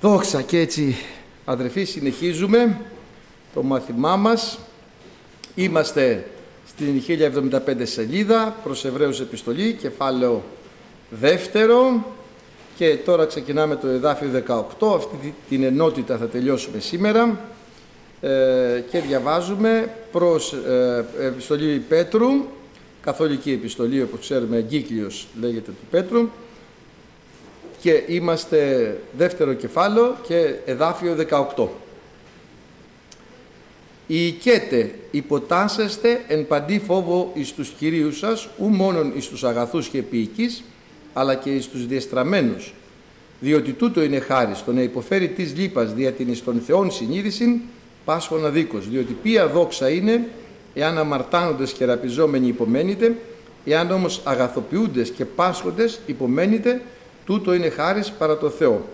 Δόξα και έτσι αδερφοί συνεχίζουμε το μάθημά μας. Είμαστε στην 1075 σελίδα προς Εβραίους Επιστολή, κεφάλαιο δεύτερο. Και τώρα ξεκινάμε το εδάφιο 18, αυτή την ενότητα θα τελειώσουμε σήμερα. Ε, και διαβάζουμε προς ε, Επιστολή Πέτρου, καθολική επιστολή όπως ξέρουμε εγκύκλιος λέγεται του Πέτρου και είμαστε δεύτερο κεφάλαιο και εδάφιο 18. Ιικέτε υποτάσσεστε εν παντή φόβο εις τους Κυρίους σας, ου μόνον εις τους αγαθούς και ποιηκείς, αλλά και εις τους διεστραμμένους. Διότι τούτο είναι χάρη στο να υποφέρει της λύπας δια την εις των Θεών συνείδησιν, πάσχον αδίκως. Διότι ποια δόξα είναι, εάν αμαρτάνοντες και ραπιζόμενοι υπομένετε, εάν όμως αγαθοποιούντες και πάσχοντες υπομένετε, τούτο είναι χάρις παρά το Θεό.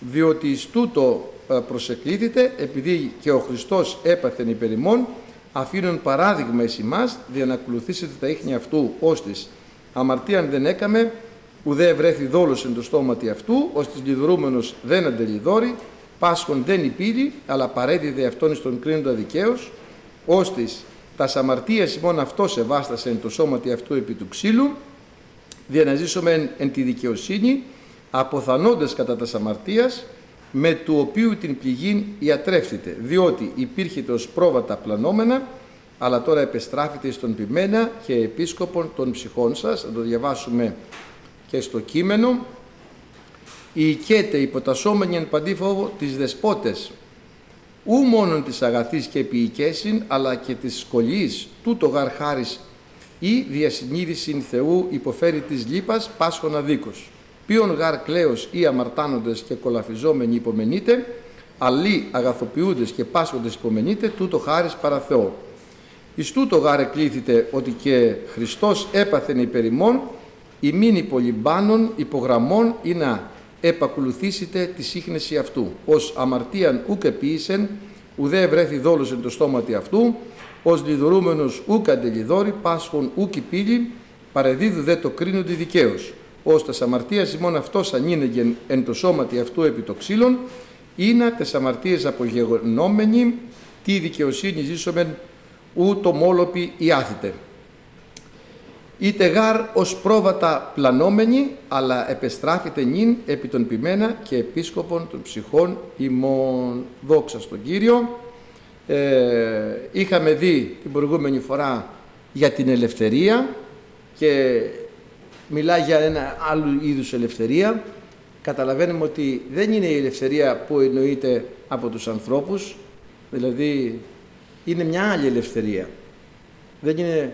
Διότι εις τούτο ε, προσεκλήθητε, επειδή και ο Χριστός έπαθεν υπερ ημών, αφήνουν παράδειγμα εις εμάς, για να ακολουθήσετε τα ίχνη αυτού ως της. Αμαρτίαν δεν έκαμε, ουδέ βρέθη δόλος εν το στόματι αυτού, ως της λιδωρούμενος δεν αντελιδόρη, πάσχον δεν υπήρει, αλλά παρέδιδε αυτόν εις τον κρίνοντα δικαίως, ως της τας αμαρτίας ημών αυτός σεβάστασε εν το σώματι αυτού επί του ξύλου, δια να ζήσουμε εν, τη δικαιοσύνη, αποθανόντες κατά τα αμαρτίας, με του οποίου την πληγήν ιατρεύθητε, διότι υπήρχε ως πρόβατα πλανόμενα, αλλά τώρα επεστράφητε στον πειμένα και επίσκοπον των ψυχών σας, θα το διαβάσουμε και στο κείμενο, η οικέτε υποτασσόμενοι εν παντή φόβο τις δεσπότες, ου μόνον της αγαθής και ποιηκέσιν, αλλά και της σκολής, τούτο γαρ χάρις ή διασυνείδησιν Θεού υποφέρει της λύπας πάσχων αδίκος. Ποιον γαρ κλαίος ή αμαρτάνοντες και κολαφιζόμενοι υπομενείτε, αλλοί αγαθοποιούντες και πάσχοντες υπομενείτε, τούτο χάρις παρά Θεό. Εις τούτο γάρ εκλήθητε ότι και Χριστός έπαθεν υπερ ημών, ημίν υπολυμπάνων υπογραμμών ή να επακολουθήσετε τη σύχνεση αυτού. Ως αμαρτίαν ούκ επίησεν, ουδέ βρέθη δόλος εν το στόματι αυτού, ως λιδωρούμενος ούκ αντελιδόρη, πάσχον ούκ πύλη, παρεδίδου δε το κρίνοντι δικαίως. Ως τα αμαρτίας ημών αυτός ανήνεγεν εν το σώματι αυτού επί το ξύλων, είναι τες αμαρτίες απογεγονόμενοι, τι δικαιοσύνη ζήσομεν ου το μόλοπι ιάθητε είτε γάρ ως πρόβατα πλανόμενοι, αλλά επεστράφητε νυν επί των ποιμένα και επίσκοπων των ψυχών ημών. Δόξα στον Κύριο. Ε, είχαμε δει την προηγούμενη φορά για την ελευθερία και μιλάει για ένα άλλο είδους ελευθερία. Καταλαβαίνουμε ότι δεν είναι η ελευθερία που εννοείται από τους ανθρώπους, δηλαδή είναι μια άλλη ελευθερία. Δεν είναι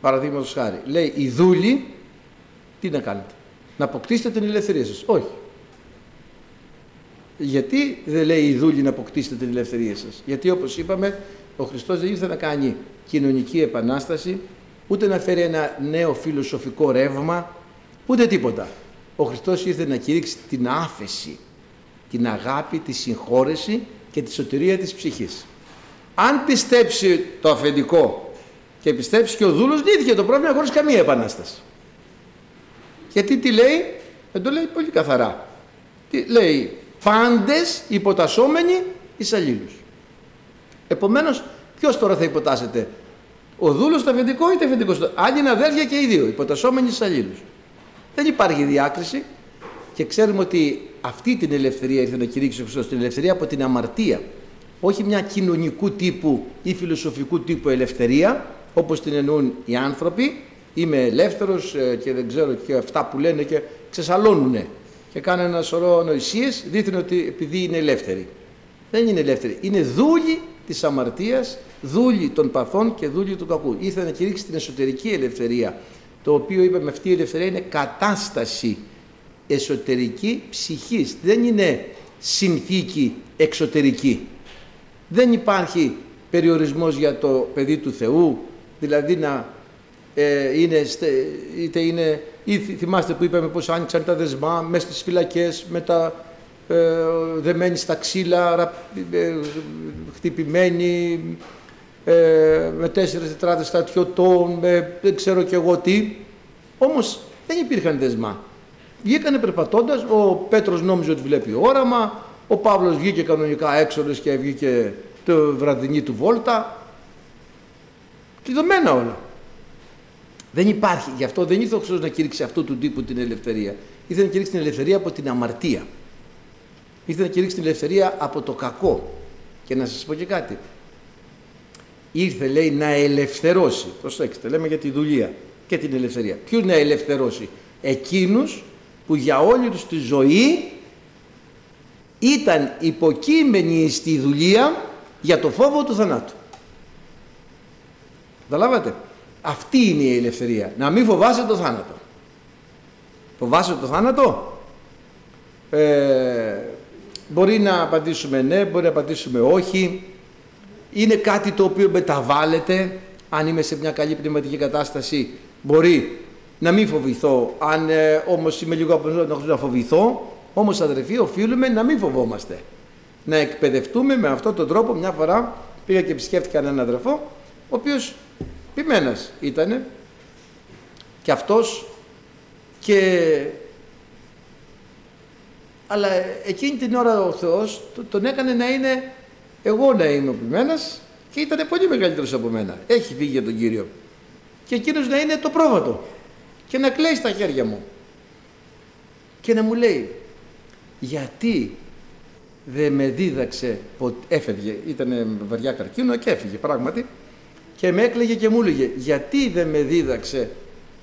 Παραδείγματος χάρη. Λέει οι δούλοι τι να κάνετε. Να αποκτήσετε την ελευθερία σας. Όχι. Γιατί δεν λέει οι δούλοι να αποκτήσετε την ελευθερία σας; Γιατί όπως είπαμε ο Χριστός δεν ήρθε να κάνει κοινωνική επανάσταση ούτε να φέρει ένα νέο φιλοσοφικό ρεύμα ούτε τίποτα. Ο Χριστός ήρθε να κηρύξει την άφεση, την αγάπη, τη συγχώρεση και τη σωτηρία της ψυχής. Αν πιστέψει το αφεντικό και πιστέψει και ο δούλος λύθηκε το πρόβλημα χωρίς καμία επανάσταση. Γιατί τι λέει, δεν το λέει πολύ καθαρά. Τι λέει, πάντες υποτασσόμενοι εις αλλήλους. Επομένως, ποιος τώρα θα υποτάσσεται, ο δούλος στο αφεντικό ή το αφεντικό στο... Αν είναι αδέρφια και οι δύο, υποτασσόμενοι εις αλλήλους. Δεν υπάρχει διάκριση και ξέρουμε ότι αυτή την ελευθερία ήρθε να κηρύξει ο Χριστός, την ελευθερία από την αμαρτία. Όχι μια κοινωνικού τύπου ή φιλοσοφικού τύπου ελευθερία, όπως την εννοούν οι άνθρωποι, είμαι ελεύθερος ε, και δεν ξέρω και αυτά που λένε και ξεσαλώνουν και κάνουν ένα σωρό νοησίες, δείχνουν ότι επειδή είναι ελεύθεροι. Δεν είναι ελεύθεροι, είναι δούλοι της αμαρτίας, δούλοι των παθών και δούλοι του κακού. Ήρθε να κηρύξει την εσωτερική ελευθερία, το οποίο είπαμε αυτή η ελευθερία είναι κατάσταση εσωτερική ψυχής, δεν είναι συνθήκη εξωτερική. Δεν υπάρχει περιορισμός για το παιδί του Θεού, δηλαδή να ε, είναι, είτε είναι, ή θυμάστε που είπαμε πως άνοιξαν τα δεσμά μέσα στις φυλακές με τα ε, δεμένοι στα ξύλα, ε, χτυπημένοι, ε, με τέσσερις τετράδες στρατιωτών, με δεν ξέρω και εγώ τι. Όμως δεν υπήρχαν δεσμά. Βγήκανε περπατώντας, ο Πέτρος νόμιζε ότι βλέπει όραμα, ο Παύλος βγήκε κανονικά έξοδος και βγήκε το βραδινή του βόλτα. Κλειδωμένα όλα. Δεν υπάρχει, γι' αυτό δεν ήθελε ο να κηρύξει αυτού του τύπου την ελευθερία. Ήθελε να κηρύξει την ελευθερία από την αμαρτία. Ήθελε να κηρύξει την ελευθερία από το κακό. Και να σας πω και κάτι. Ήρθε λέει να ελευθερώσει. Προσέξτε, λέμε για τη δουλεία και την ελευθερία. Ποιους να ελευθερώσει; Εκείνους που για όλη τους τη ζωή ήταν υποκείμενοι στη δουλεία για το φόβο του θανάτου. Καταλάβατε. Αυτή είναι η ελευθερία. Να μην φοβάσαι το θάνατο. Φοβάσαι το θάνατο. Ε, μπορεί να απαντήσουμε ναι, μπορεί να απαντήσουμε όχι. Είναι κάτι το οποίο μεταβάλλεται. Αν είμαι σε μια καλή πνευματική κατάσταση μπορεί να μην φοβηθώ. Αν ε, όμως είμαι λίγο από να φοβηθώ, όμως αδερφοί οφείλουμε να μην φοβόμαστε. Να εκπαιδευτούμε με αυτόν τον τρόπο. Μια φορά πήγα και επισκέφτηκα έναν αδερφό, ο οποίος ποιμένας ήτανε και αυτός και αλλά εκείνη την ώρα ο Θεός τον έκανε να είναι εγώ να είμαι ο ποιμένας και ήταν πολύ μεγαλύτερος από μένα. Έχει φύγει για τον Κύριο. Και εκείνος να είναι το πρόβατο και να κλαίει στα χέρια μου και να μου λέει γιατί δεν με δίδαξε έφευγε, ήταν βαριά καρκίνο και έφυγε πράγματι και με έκλαιγε και μου έλεγε γιατί δεν με δίδαξε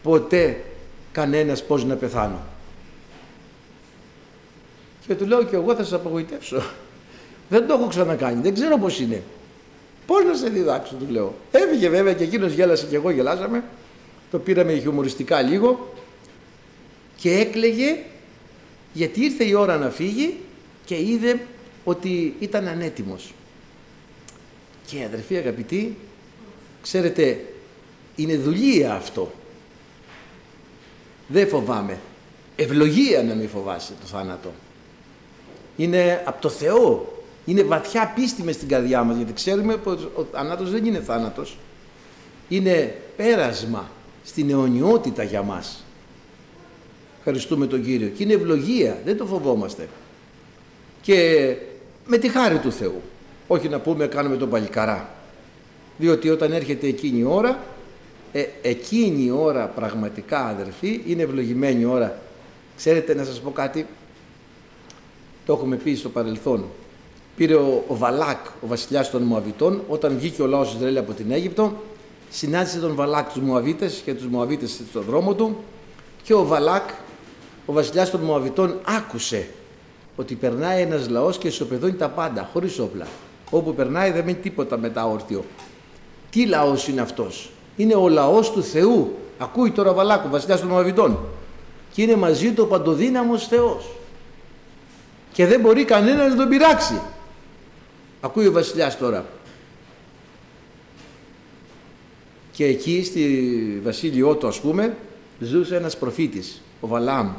ποτέ κανένας πώς να πεθάνω; Και του λέω και εγώ θα σας απογοητεύσω. Δεν το έχω ξανακάνει, δεν ξέρω πώς είναι. Πώς να σε διδάξω του λέω. Έφυγε βέβαια και εκείνος γέλασε και εγώ γελάσαμε. Το πήραμε χιουμοριστικά λίγο. Και έκλαιγε γιατί ήρθε η ώρα να φύγει και είδε ότι ήταν ανέτοιμος. Και αδερφοί αγαπητοί, ξέρετε, είναι δουλεία αυτό. Δεν φοβάμαι. Ευλογία να μην φοβάσαι το θάνατο. Είναι από το Θεό. Είναι βαθιά πίστη μες στην καρδιά μας, γιατί ξέρουμε πως ο θάνατος δεν είναι θάνατος. Είναι πέρασμα στην αιωνιότητα για μας. Ευχαριστούμε τον Κύριο. Και είναι ευλογία, δεν το φοβόμαστε. Και με τη χάρη του Θεού. Όχι να πούμε κάνουμε τον παλικαρά. Διότι όταν έρχεται εκείνη η ώρα, ε, εκείνη η ώρα πραγματικά αδερφοί, είναι ευλογημένη ώρα. Ξέρετε να σας πω κάτι, το έχουμε πει στο παρελθόν. Πήρε ο, ο Βαλάκ, ο βασιλιάς των Μωαβιτών, όταν βγήκε ο λαός Ισραήλ από την Αίγυπτο, συνάντησε τον Βαλάκ τους Μωαβίτες και τους Μωαβίτες στον δρόμο του και ο Βαλάκ, ο βασιλιάς των Μωαβιτών, άκουσε ότι περνάει ένας λαός και ισοπεδώνει τα πάντα, χωρίς όπλα. Όπου περνάει δεν μένει τίποτα μετά όρθιο. Τι λαός είναι αυτός; Είναι ο λαός του Θεού. Ακούει τώρα ο Βαλάκ, ο βασιλιάς των Μωαβιτών. Και είναι μαζί του ο παντοδύναμος Θεός. Και δεν μπορεί κανένας να τον πειράξει. Ακούει ο βασιλιάς τώρα. Και εκεί στη βασίλειό του ας πούμε ζούσε ένας προφήτης, ο Βαλάμ.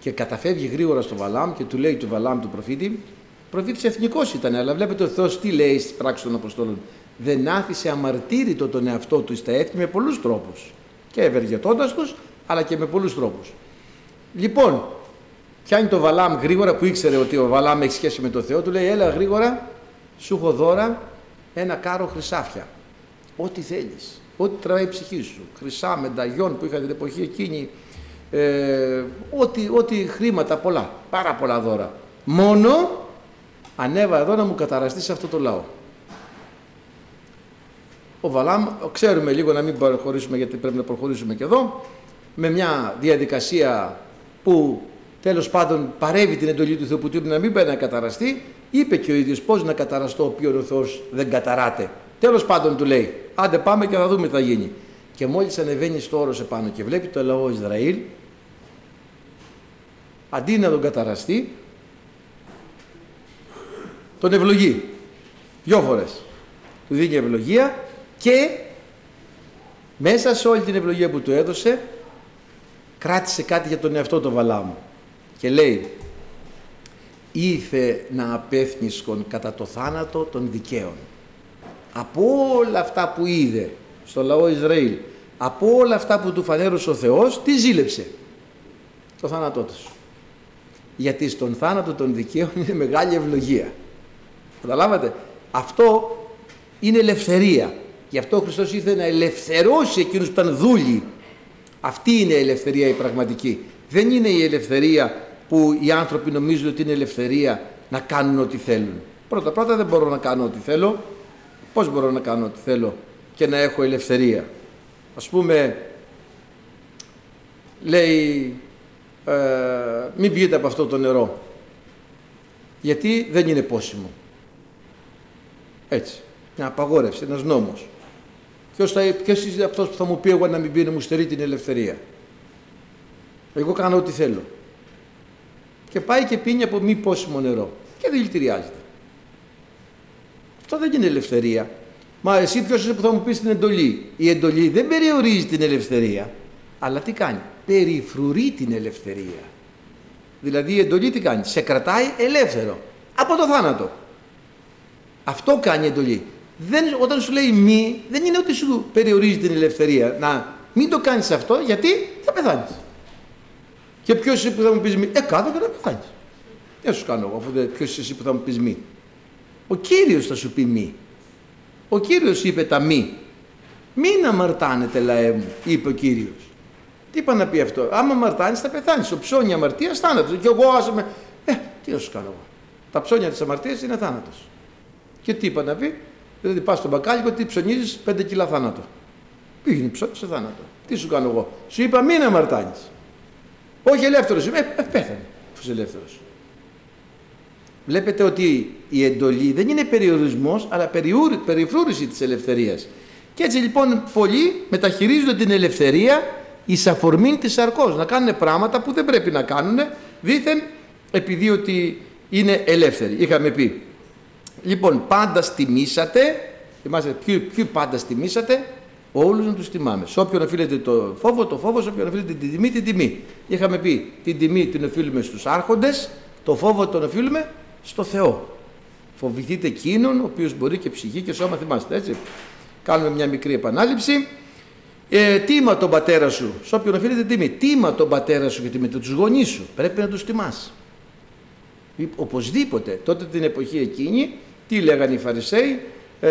Και καταφεύγει γρήγορα στο Βαλάμ και του λέει του Βαλάμ του προφήτη, προφήτης εθνικός ήταν, αλλά βλέπετε ο Θεός τι λέει στις πράξεις των Αποστόλων. Δεν άφησε αμαρτύρητο τον εαυτό του στα έθνη με πολλούς τρόπους. Και ευεργετώντας τους, αλλά και με πολλούς τρόπους. Λοιπόν, πιάνει το Βαλάμ γρήγορα που ήξερε ότι ο Βαλάμ έχει σχέση με τον Θεό, του λέει έλα γρήγορα, σου έχω δώρα ένα κάρο χρυσάφια ό,τι θέλεις, ό,τι τραβάει η ψυχή σου, χρυσά, μενταγιόν που είχα την εποχή εκείνη, ε, ό,τι, ό,τι χρήματα πολλά, πάρα πολλά δώρα. Μόνο ανέβα εδώ να μου καταραστείς αυτό το λαό. Ο Βαλάμ, ξέρουμε λίγο να μην προχωρήσουμε γιατί πρέπει να προχωρήσουμε και εδώ, με μια διαδικασία που τέλος πάντων παρεύει την εντολή του Θεού που του είπε να μην πάει να καταραστεί, είπε και ο ίδιος πώς να καταραστώ ο οποίο ο Θεός δεν καταράται. Τέλος πάντων του λέει, άντε πάμε και θα δούμε τι θα γίνει. Και μόλις ανεβαίνει στο όρος επάνω και βλέπει το λαό Ισραήλ, αντί να τον καταραστεί, τον ευλογεί. Δυο φορές. Του δίνει ευλογία και μέσα σε όλη την ευλογία που του έδωσε, κράτησε κάτι για τον εαυτό του Βαλάμ. Και λέει, ήρθε να απέφνισκον κατά το θάνατο των δικαίων από όλα αυτά που είδε στο λαό Ισραήλ, από όλα αυτά που του φανέρωσε ο Θεός, τι ζήλεψε. το θάνατό τους. Γιατί στον θάνατο των δικαίων είναι μεγάλη ευλογία. Καταλάβατε; Αυτό είναι ελευθερία. Γι' αυτό ο Χριστός ήθελε να ελευθερώσει εκείνους που ήταν δούλοι. Αυτή είναι η ελευθερία η πραγματική. Δεν είναι η ελευθερία που οι άνθρωποι νομίζουν ότι είναι ελευθερία να κάνουν ό,τι θέλουν. Πρώτα πρώτα δεν μπορώ να κάνω ό,τι θέλω. Πώς μπορώ να κάνω ό,τι θέλω και να έχω ελευθερία. Ας πούμε, λέει, ε, μην πιείτε από αυτό το νερό. Γιατί δεν είναι πόσιμο. Έτσι. Μια απαγόρευση, ένας νόμος. Ποιος, θα, ποιος είναι αυτός που θα μου πει εγώ να μην πίνω, μου στερεί την ελευθερία; Εγώ κάνω ό,τι θέλω. Και πάει και πίνει από μη πόσιμο νερό. Και δηλητηριάζεται. Αυτό δεν είναι ελευθερία. Μα εσύ ποιος είσαι που θα μου πεις την εντολή; Η εντολή δεν περιορίζει την ελευθερία, αλλά τι κάνει; Περιφρουρεί την ελευθερία. Δηλαδή η εντολή τι κάνει; Σε κρατάει ελεύθερο. Από το θάνατο. Αυτό κάνει η εντολή. Δεν, όταν σου λέει μη, δεν είναι ότι σου περιορίζει την ελευθερία. Να μην το κάνεις αυτό γιατί θα πεθάνεις. Και ποιος είσαι που θα μου πεις μη; Ε, κάτω και να πεθάνεις. Δεν σου κάνω εγώ, αφού ποιος είσαι εσύ που θα μου πεις μη. Ο κύριος θα σου πει μη. Ο Κύριος είπε τα μη. Μην αμαρτάνετε λαέ μου, είπε ο Κύριος. Τι είπα να πει αυτό; Άμα αμαρτάνεις θα πεθάνεις. Ο ψώνι αμαρτίας θάνατος. Και εγώ άσαμε. Ε, τι να σου κάνω εγώ; Τα ψώνια της αμαρτίας είναι θάνατος. Και τι είπα να πει; Δηλαδή πας στο μπακάλικο, τι ψωνίζεις, πέντε κιλά θάνατο. Πήγαινε ψώνι σε θάνατο. Τι σου κάνω εγώ; Σου είπα μην αμαρτάνεις. Όχι ελεύθερος είμαι. Ε, πέθανε. Αφού ελεύθερος. Βλέπετε ότι η εντολή δεν είναι περιορισμός, αλλά περιφρούρηση της ελευθερίας. Και έτσι λοιπόν πολλοί μεταχειρίζονται την ελευθερία εις αφορμήν της αρκός, να κάνουν πράγματα που δεν πρέπει να κάνουν, δήθεν επειδή ότι είναι ελεύθεροι. Είχαμε πει, λοιπόν πάντα στιμήσατε, θυμάστε ποιοι, πάντα στιμήσατε, όλους να τους τιμάμε. Σε όποιον οφείλεται το φόβο, το φόβο, σε όποιον οφείλεται την τιμή, την τιμή. Είχαμε πει, την τιμή την οφείλουμε στους άρχοντες, το φόβο τον οφείλουμε στο Θεό. Φοβηθείτε εκείνον ο οποίος μπορεί και ψυχή και σώμα θυμάστε έτσι. Κάνουμε μια μικρή επανάληψη. Ε, τίμα τον πατέρα σου, σε όποιον οφείλεται τιμή. Τίμα τον πατέρα σου γιατί με τους γονείς σου πρέπει να τους τιμάς. Οπωσδήποτε. Τότε την εποχή εκείνη, τι λέγανε οι Φαρισαίοι, ε,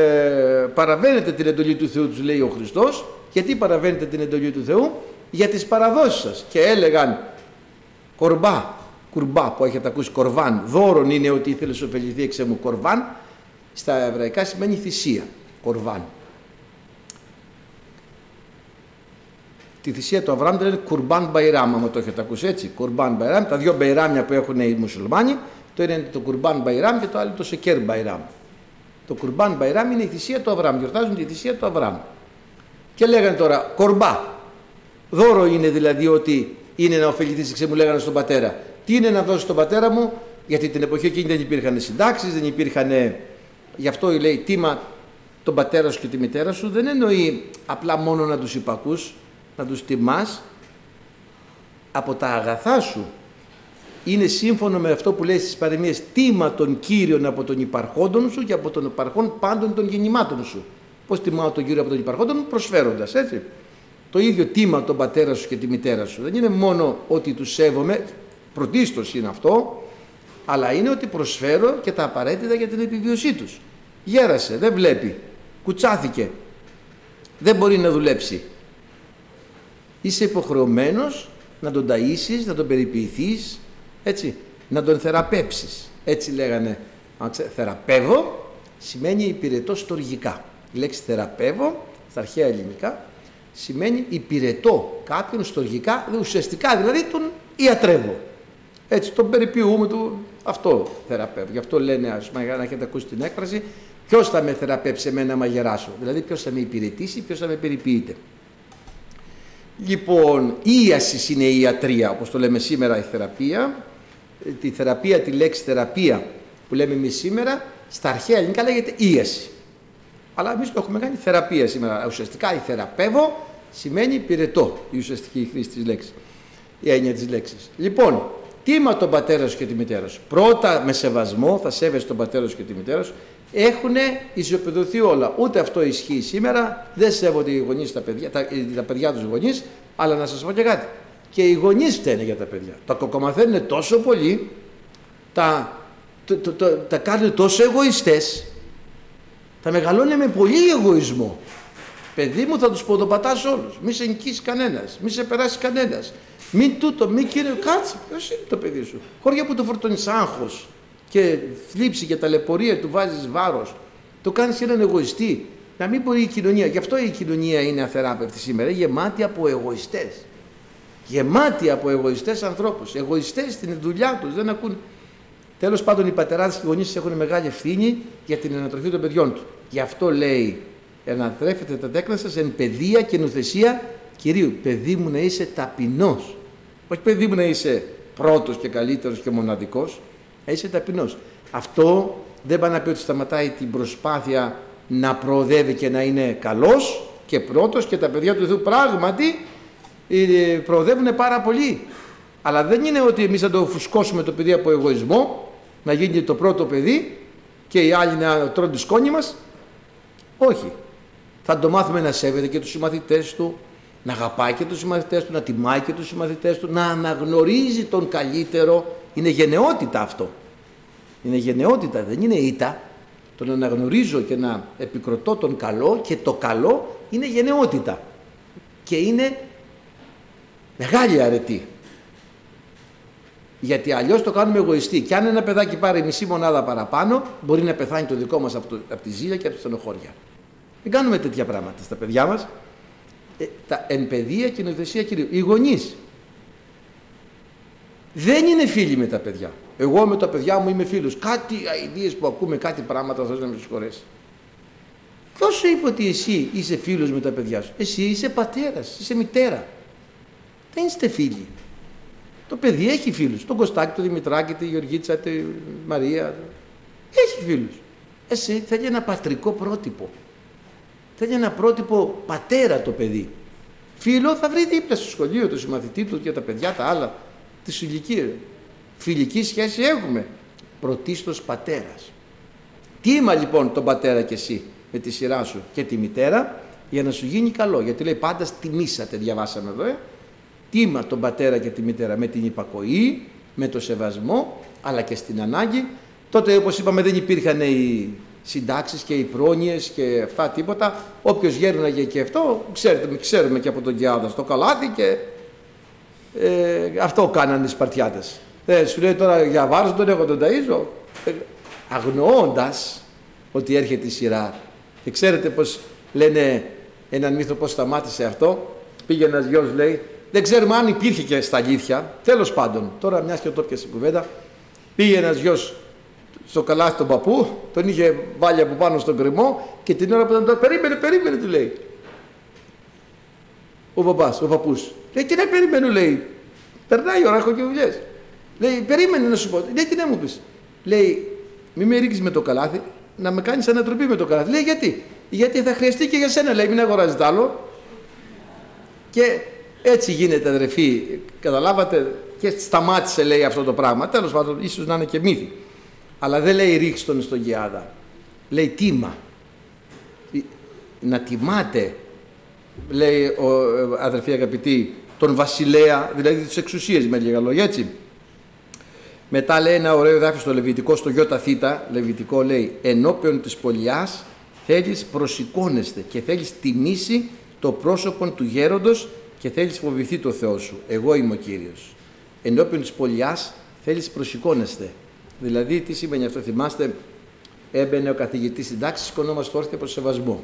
παραβαίνετε την εντολή του Θεού, τους λέει ο Χριστός. Γιατί παραβαίνετε την εντολή του Θεού, για τις παραδόσεις σας. Και έλεγαν, κορμπά, κουρμπά που έχετε ακούσει κορβάν, δώρον είναι ότι ήθελες να ωφεληθεί εξ μου κορβάν, στα εβραϊκά σημαίνει θυσία, κορβάν. Τη θυσία του Αβραάμ την λένε κουρμπάν μπαϊράμ, άμα το έχετε ακούσει έτσι. Κουρμπάν μπαϊράμ, τα δύο μπαϊράμια που έχουν οι μουσουλμάνοι, το ένα είναι το κουρμπάν μπαϊράμ και το άλλο το σεκέρ μπαϊράμ. Το κουρμπάν μπαϊράμ είναι η θυσία του Αβραάμ, γιορτάζουν τη θυσία του Αβραάμ. Και λέγανε τώρα κορμπά. Δώρο είναι δηλαδή ότι είναι να ωφεληθείς, ξέ μου λέγανε στον πατέρα. Τι είναι να δώσεις στον πατέρα μου, γιατί την εποχή εκείνη δεν υπήρχαν συντάξεις, δεν υπήρχαν. Γι' αυτό λέει τίμα τον πατέρα σου και τη μητέρα σου. Δεν εννοεί απλά μόνο να τους υπακούς, να τους τιμάς από τα αγαθά σου. Είναι σύμφωνο με αυτό που λέει στις παρεμίε τίμα των κύριων από τον υπαρχόντων σου και από τον υπαρχόν πάντων των γεννημάτων σου. Πώς τιμάω τον κύριο από τον υπαρχόντων μου, προσφέροντας, έτσι. Το ίδιο τίμα τον πατέρα σου και τη μητέρα σου. Δεν είναι μόνο ότι τους σέβομαι, πρωτίστως είναι αυτό, αλλά είναι ότι προσφέρω και τα απαραίτητα για την επιβίωσή τους. Γέρασε, δεν βλέπει, κουτσάθηκε, δεν μπορεί να δουλέψει. Είσαι υποχρεωμένος να τον ταΐσεις, να τον περιποιηθείς, έτσι, να τον θεραπέψεις. Έτσι λέγανε, θεραπεύω σημαίνει υπηρετώ στοργικά. Η λέξη θεραπεύω, στα αρχαία ελληνικά, σημαίνει υπηρετώ κάποιον στοργικά, ουσιαστικά δηλαδή τον ιατρεύω. Έτσι τον περιποιούμε του, αυτό θεραπεύει. Γι' αυτό λένε, ας πούμε, να έχετε ακούσει την έκφραση, ποιος θα με θεραπεύσει εμένα να γεράσω. Δηλαδή ποιος θα με υπηρετήσει, ποιος θα με περιποιείται. Λοιπόν, ίασης είναι η ιατρία, όπως το λέμε σήμερα η θεραπεία. Τη θεραπεία, τη λέξη θεραπεία που λέμε εμείς σήμερα, στα αρχαία ελληνικά λέγεται ίαση. Αλλά εμείς το έχουμε κάνει θεραπεία σήμερα. Ουσιαστικά η θεραπεύω σημαίνει πυρετό, η ουσιαστική χρήση της λέξης. Η έννοια της λέξης. Λοιπόν, τίμα τον πατέρα σου και τη μητέρα σου; Πρώτα με σεβασμό θα σέβεσαι τον πατέρα σου και τη μητέρα σου. Έχουν ισοπεδωθεί όλα. Ούτε αυτό ισχύει σήμερα. Δεν σέβονται οι γονείς τα παιδιά, τα, τα παιδιά τους γονείς. Αλλά να σας πω και κάτι. Και οι γονείς φταίνε για τα παιδιά. Τα κοκομαθαίνουν τόσο πολύ, τα, το, το, το, τα κάνουν τόσο εγωιστές, τα μεγαλώνουν με πολύ εγωισμό. Παιδί μου θα τους ποδοπατάς όλους, μη σε νικήσει κανένας, μη σε περάσεις κανένας, μην τούτο, μην κύριε, κάτσε, ποιος είναι το παιδί σου. Χώρια που το φορτώνεις άγχος και θλίψη και ταλαιπωρία του βάζεις βάρος, το κάνεις έναν εγωιστή. Να μην μπορεί η κοινωνία, γι' αυτό η κοινωνία είναι αθεράπευτη σήμερα, γεμάτη από εγωιστές. Γεμάτη από εγωιστές ανθρώπους, εγωιστές στην δουλειά τους, δεν ακούν. Τέλος πάντων οι πατεράδες και οι γονείς έχουν μεγάλη ευθύνη για την ανατροφή των παιδιών τους. Γι' αυτό λέει ανατρέφετε τα τέκνα σας εν παιδεία και νουθεσία Κυρίου, παιδί μου να είσαι ταπεινός. Όχι παιδί μου να είσαι πρώτος και καλύτερος και μοναδικός, να είσαι ταπεινός. Αυτό δεν πάει να πει ότι σταματάει την προσπάθεια να προοδεύει και να είναι καλός και πρώτος και τα παιδιά του Θεού πράγματι ε, προοδεύουν πάρα πολύ. Αλλά δεν είναι ότι εμείς θα το φουσκώσουμε το παιδί από εγωισμό, να γίνει το πρώτο παιδί και οι άλλοι να τρώνε τη σκόνη μας. Όχι. Θα το μάθουμε να σέβεται και τους συμμαθητές του, να αγαπάει και τους συμμαθητές του, να τιμάει και τους συμμαθητές του, να αναγνωρίζει τον καλύτερο. Είναι γενναιότητα αυτό. Είναι γενναιότητα, δεν είναι ήττα. Το να αναγνωρίζω και να επικροτώ τον καλό και το καλό είναι γενναιότητα. Και είναι μεγάλη αρετή. Γιατί αλλιώς το κάνουμε εγωιστή. Και αν ένα παιδάκι πάρει μισή μονάδα παραπάνω, μπορεί να πεθάνει το δικό μας από, από τη ζήλια και από τη στενοχώρια. Δεν κάνουμε τέτοια πράγματα στα παιδιά μας. Ε, τα εν παιδεία και νοθεσία κυρίου. Οι γονείς δεν είναι φίλοι με τα παιδιά. Εγώ με τα παιδιά μου είμαι φίλος. Κάτι αειδίε που ακούμε, κάτι πράγματα θα να με συγχωρέσει. Ποιος σου είπε ότι εσύ είσαι φίλος με τα παιδιά σου; Εσύ είσαι πατέρας, είσαι μητέρα. Δεν είστε φίλοι. Το παιδί έχει φίλους. Τον Κωστάκη, τον Δημητράκη, τη Γεωργίτσα, τη Μαρία. Έχει φίλους. Εσύ θέλει ένα πατρικό πρότυπο. Θέλει ένα πρότυπο πατέρα το παιδί. Φίλο θα βρει δίπλα στο σχολείο, το συμμαθητή του και τα παιδιά τα άλλα τη ηλικία. Φιλική σχέση έχουμε. Πρωτίστως πατέρας. Τίμα λοιπόν τον πατέρα και εσύ με τη σειρά σου και τη μητέρα για να σου γίνει καλό. Γιατί λέει πάντα τιμήσατε, διαβάσαμε εδώ. Ε. Τίμα τον πατέρα και τη μητέρα με την υπακοή, με το σεβασμό, αλλά και στην ανάγκη. Τότε όπως είπαμε δεν υπήρχαν οι συντάξεις και οι πρόνοιες και αυτά τίποτα. Όποιος γέρναγε και αυτό, ξέρετε, ξέρουμε και από τον Κιάδας στο καλάθι και ε, αυτό κάνανε οι Σπαρτιάτες. Ε, σου λέει τώρα για βάρος τον έχω τον ταΐζω, ε, αγνοώντας ότι έρχεται η σειρά. Και ξέρετε πως λένε έναν μύθο πώς σταμάτησε αυτό. Πήγε ένας γιος λέει, δεν ξέρουμε αν υπήρχε και στα αλήθεια. Τέλος πάντων, τώρα μιας και το πιασε κουβέντα, πήγε ένας γιος στο καλάθι τον παππού, τον είχε βάλει από πάνω στον κρεμό και την ώρα που τον περίμενε, περίμενε του λέει. Ο παπάς, ο παππούς. Λέει τι να περιμένω λέει. Περνάει η ώρα, έχω και δουλειές. Λέει περίμενε να σου πω. Λέει τι να μου πεις. Λέει μη με ρίξεις με το καλάθι, να με κάνεις ανατροπή με το καλάθι. Λέει γιατί. Γιατί θα χρειαστεί και για σένα λέει μην αγοράζεις άλλο. Και έτσι γίνεται αδερφοί. Καταλάβατε και σταμάτησε λέει αυτό το πράγμα. Τέλος πάντων ίσως να είναι και μύθι. Αλλά δεν λέει ρίξ τον στον Γεάδα. Λέει τίμα. Να τιμάτε, λέει ο αδερφή αγαπητή, τον βασιλέα, δηλαδή τις εξουσίες με λίγα λόγια, έτσι. Μετά λέει ένα ωραίο εδάφιο στο Λεβιτικό, στο Ιώτα Θήτα, Λεβιτικό λέει «Ενώπιον της πολιάς θέλεις προσηκώνεστε και θέλεις τιμήσει το πρόσωπο του γέροντος και θέλεις φοβηθεί το Θεό σου. Εγώ είμαι ο Κύριος. Ενώπιον της πολιάς θέλεις προσηκώνεστε. Δηλαδή, τι σημαίνει αυτό, θυμάστε, έμπαινε ο καθηγητής στην τάξη, σηκωνόμαστε όρθια από σεβασμό.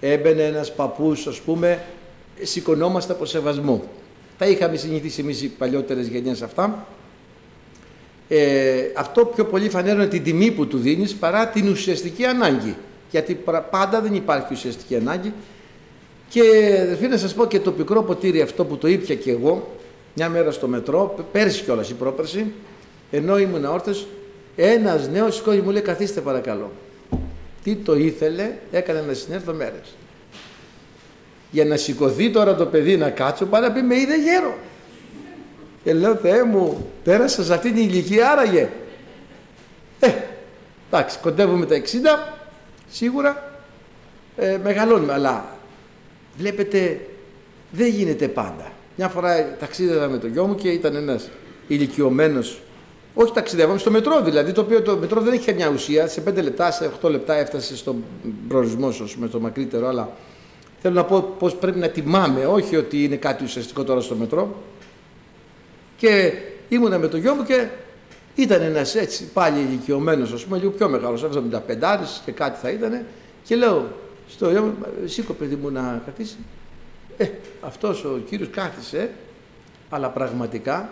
Έμπαινε ένας παππούς, ας πούμε, σηκωνόμαστε από σεβασμό. Τα είχαμε συνηθίσει εμείς οι παλιότερες γενιές αυτά. Ε, αυτό πιο πολύ φανέρωνε την τιμή που του δίνεις παρά την ουσιαστική ανάγκη. Γιατί πάντα δεν υπάρχει ουσιαστική ανάγκη. Και θέλω να σας πω και το πικρό ποτήρι αυτό που το ήπια και εγώ μια μέρα στο μετρό, πέρσι κιόλας η πρόπερση, ενώ ήμουν όρθιος, ένας νέος σηκώθηκε μου λέει καθίστε παρακαλώ. Τι το ήθελε, έκανε να συνέρθω μέρες. Για να σηκωθεί τώρα το παιδί να κάτσω, πάει να πει με είδε γέρο. Και λέω Θεέ μου, πέρασα σε αυτή την ηλικία άραγε. Ε, εντάξει, κοντεύουμε τα 60, σίγουρα ε, μεγαλώνουμε, αλλά βλέπετε δεν γίνεται πάντα. Μια φορά ταξίδευα με το γιο μου και ήταν ένας ηλικιωμένος. Όχι ταξιδεύαμε στο μετρό δηλαδή, το οποίο το μετρό δεν είχε μια ουσία. Σε 5 λεπτά, σε 8 λεπτά έφτασε στον προορισμό σου, με το μακρύτερο, αλλά θέλω να πω πώς πρέπει να τιμάμε, όχι ότι είναι κάτι ουσιαστικό τώρα στο μετρό. Και ήμουνα με το γιο μου και ήταν ένας έτσι πάλι ηλικιωμένος, ας πούμε, λίγο πιο μεγάλος, 75 και κάτι θα ήταν. Και λέω στο γιο μου, σήκω παιδί μου να καθίσει. Ε, αυτός ο κύριος κάθισε, αλλά πραγματικά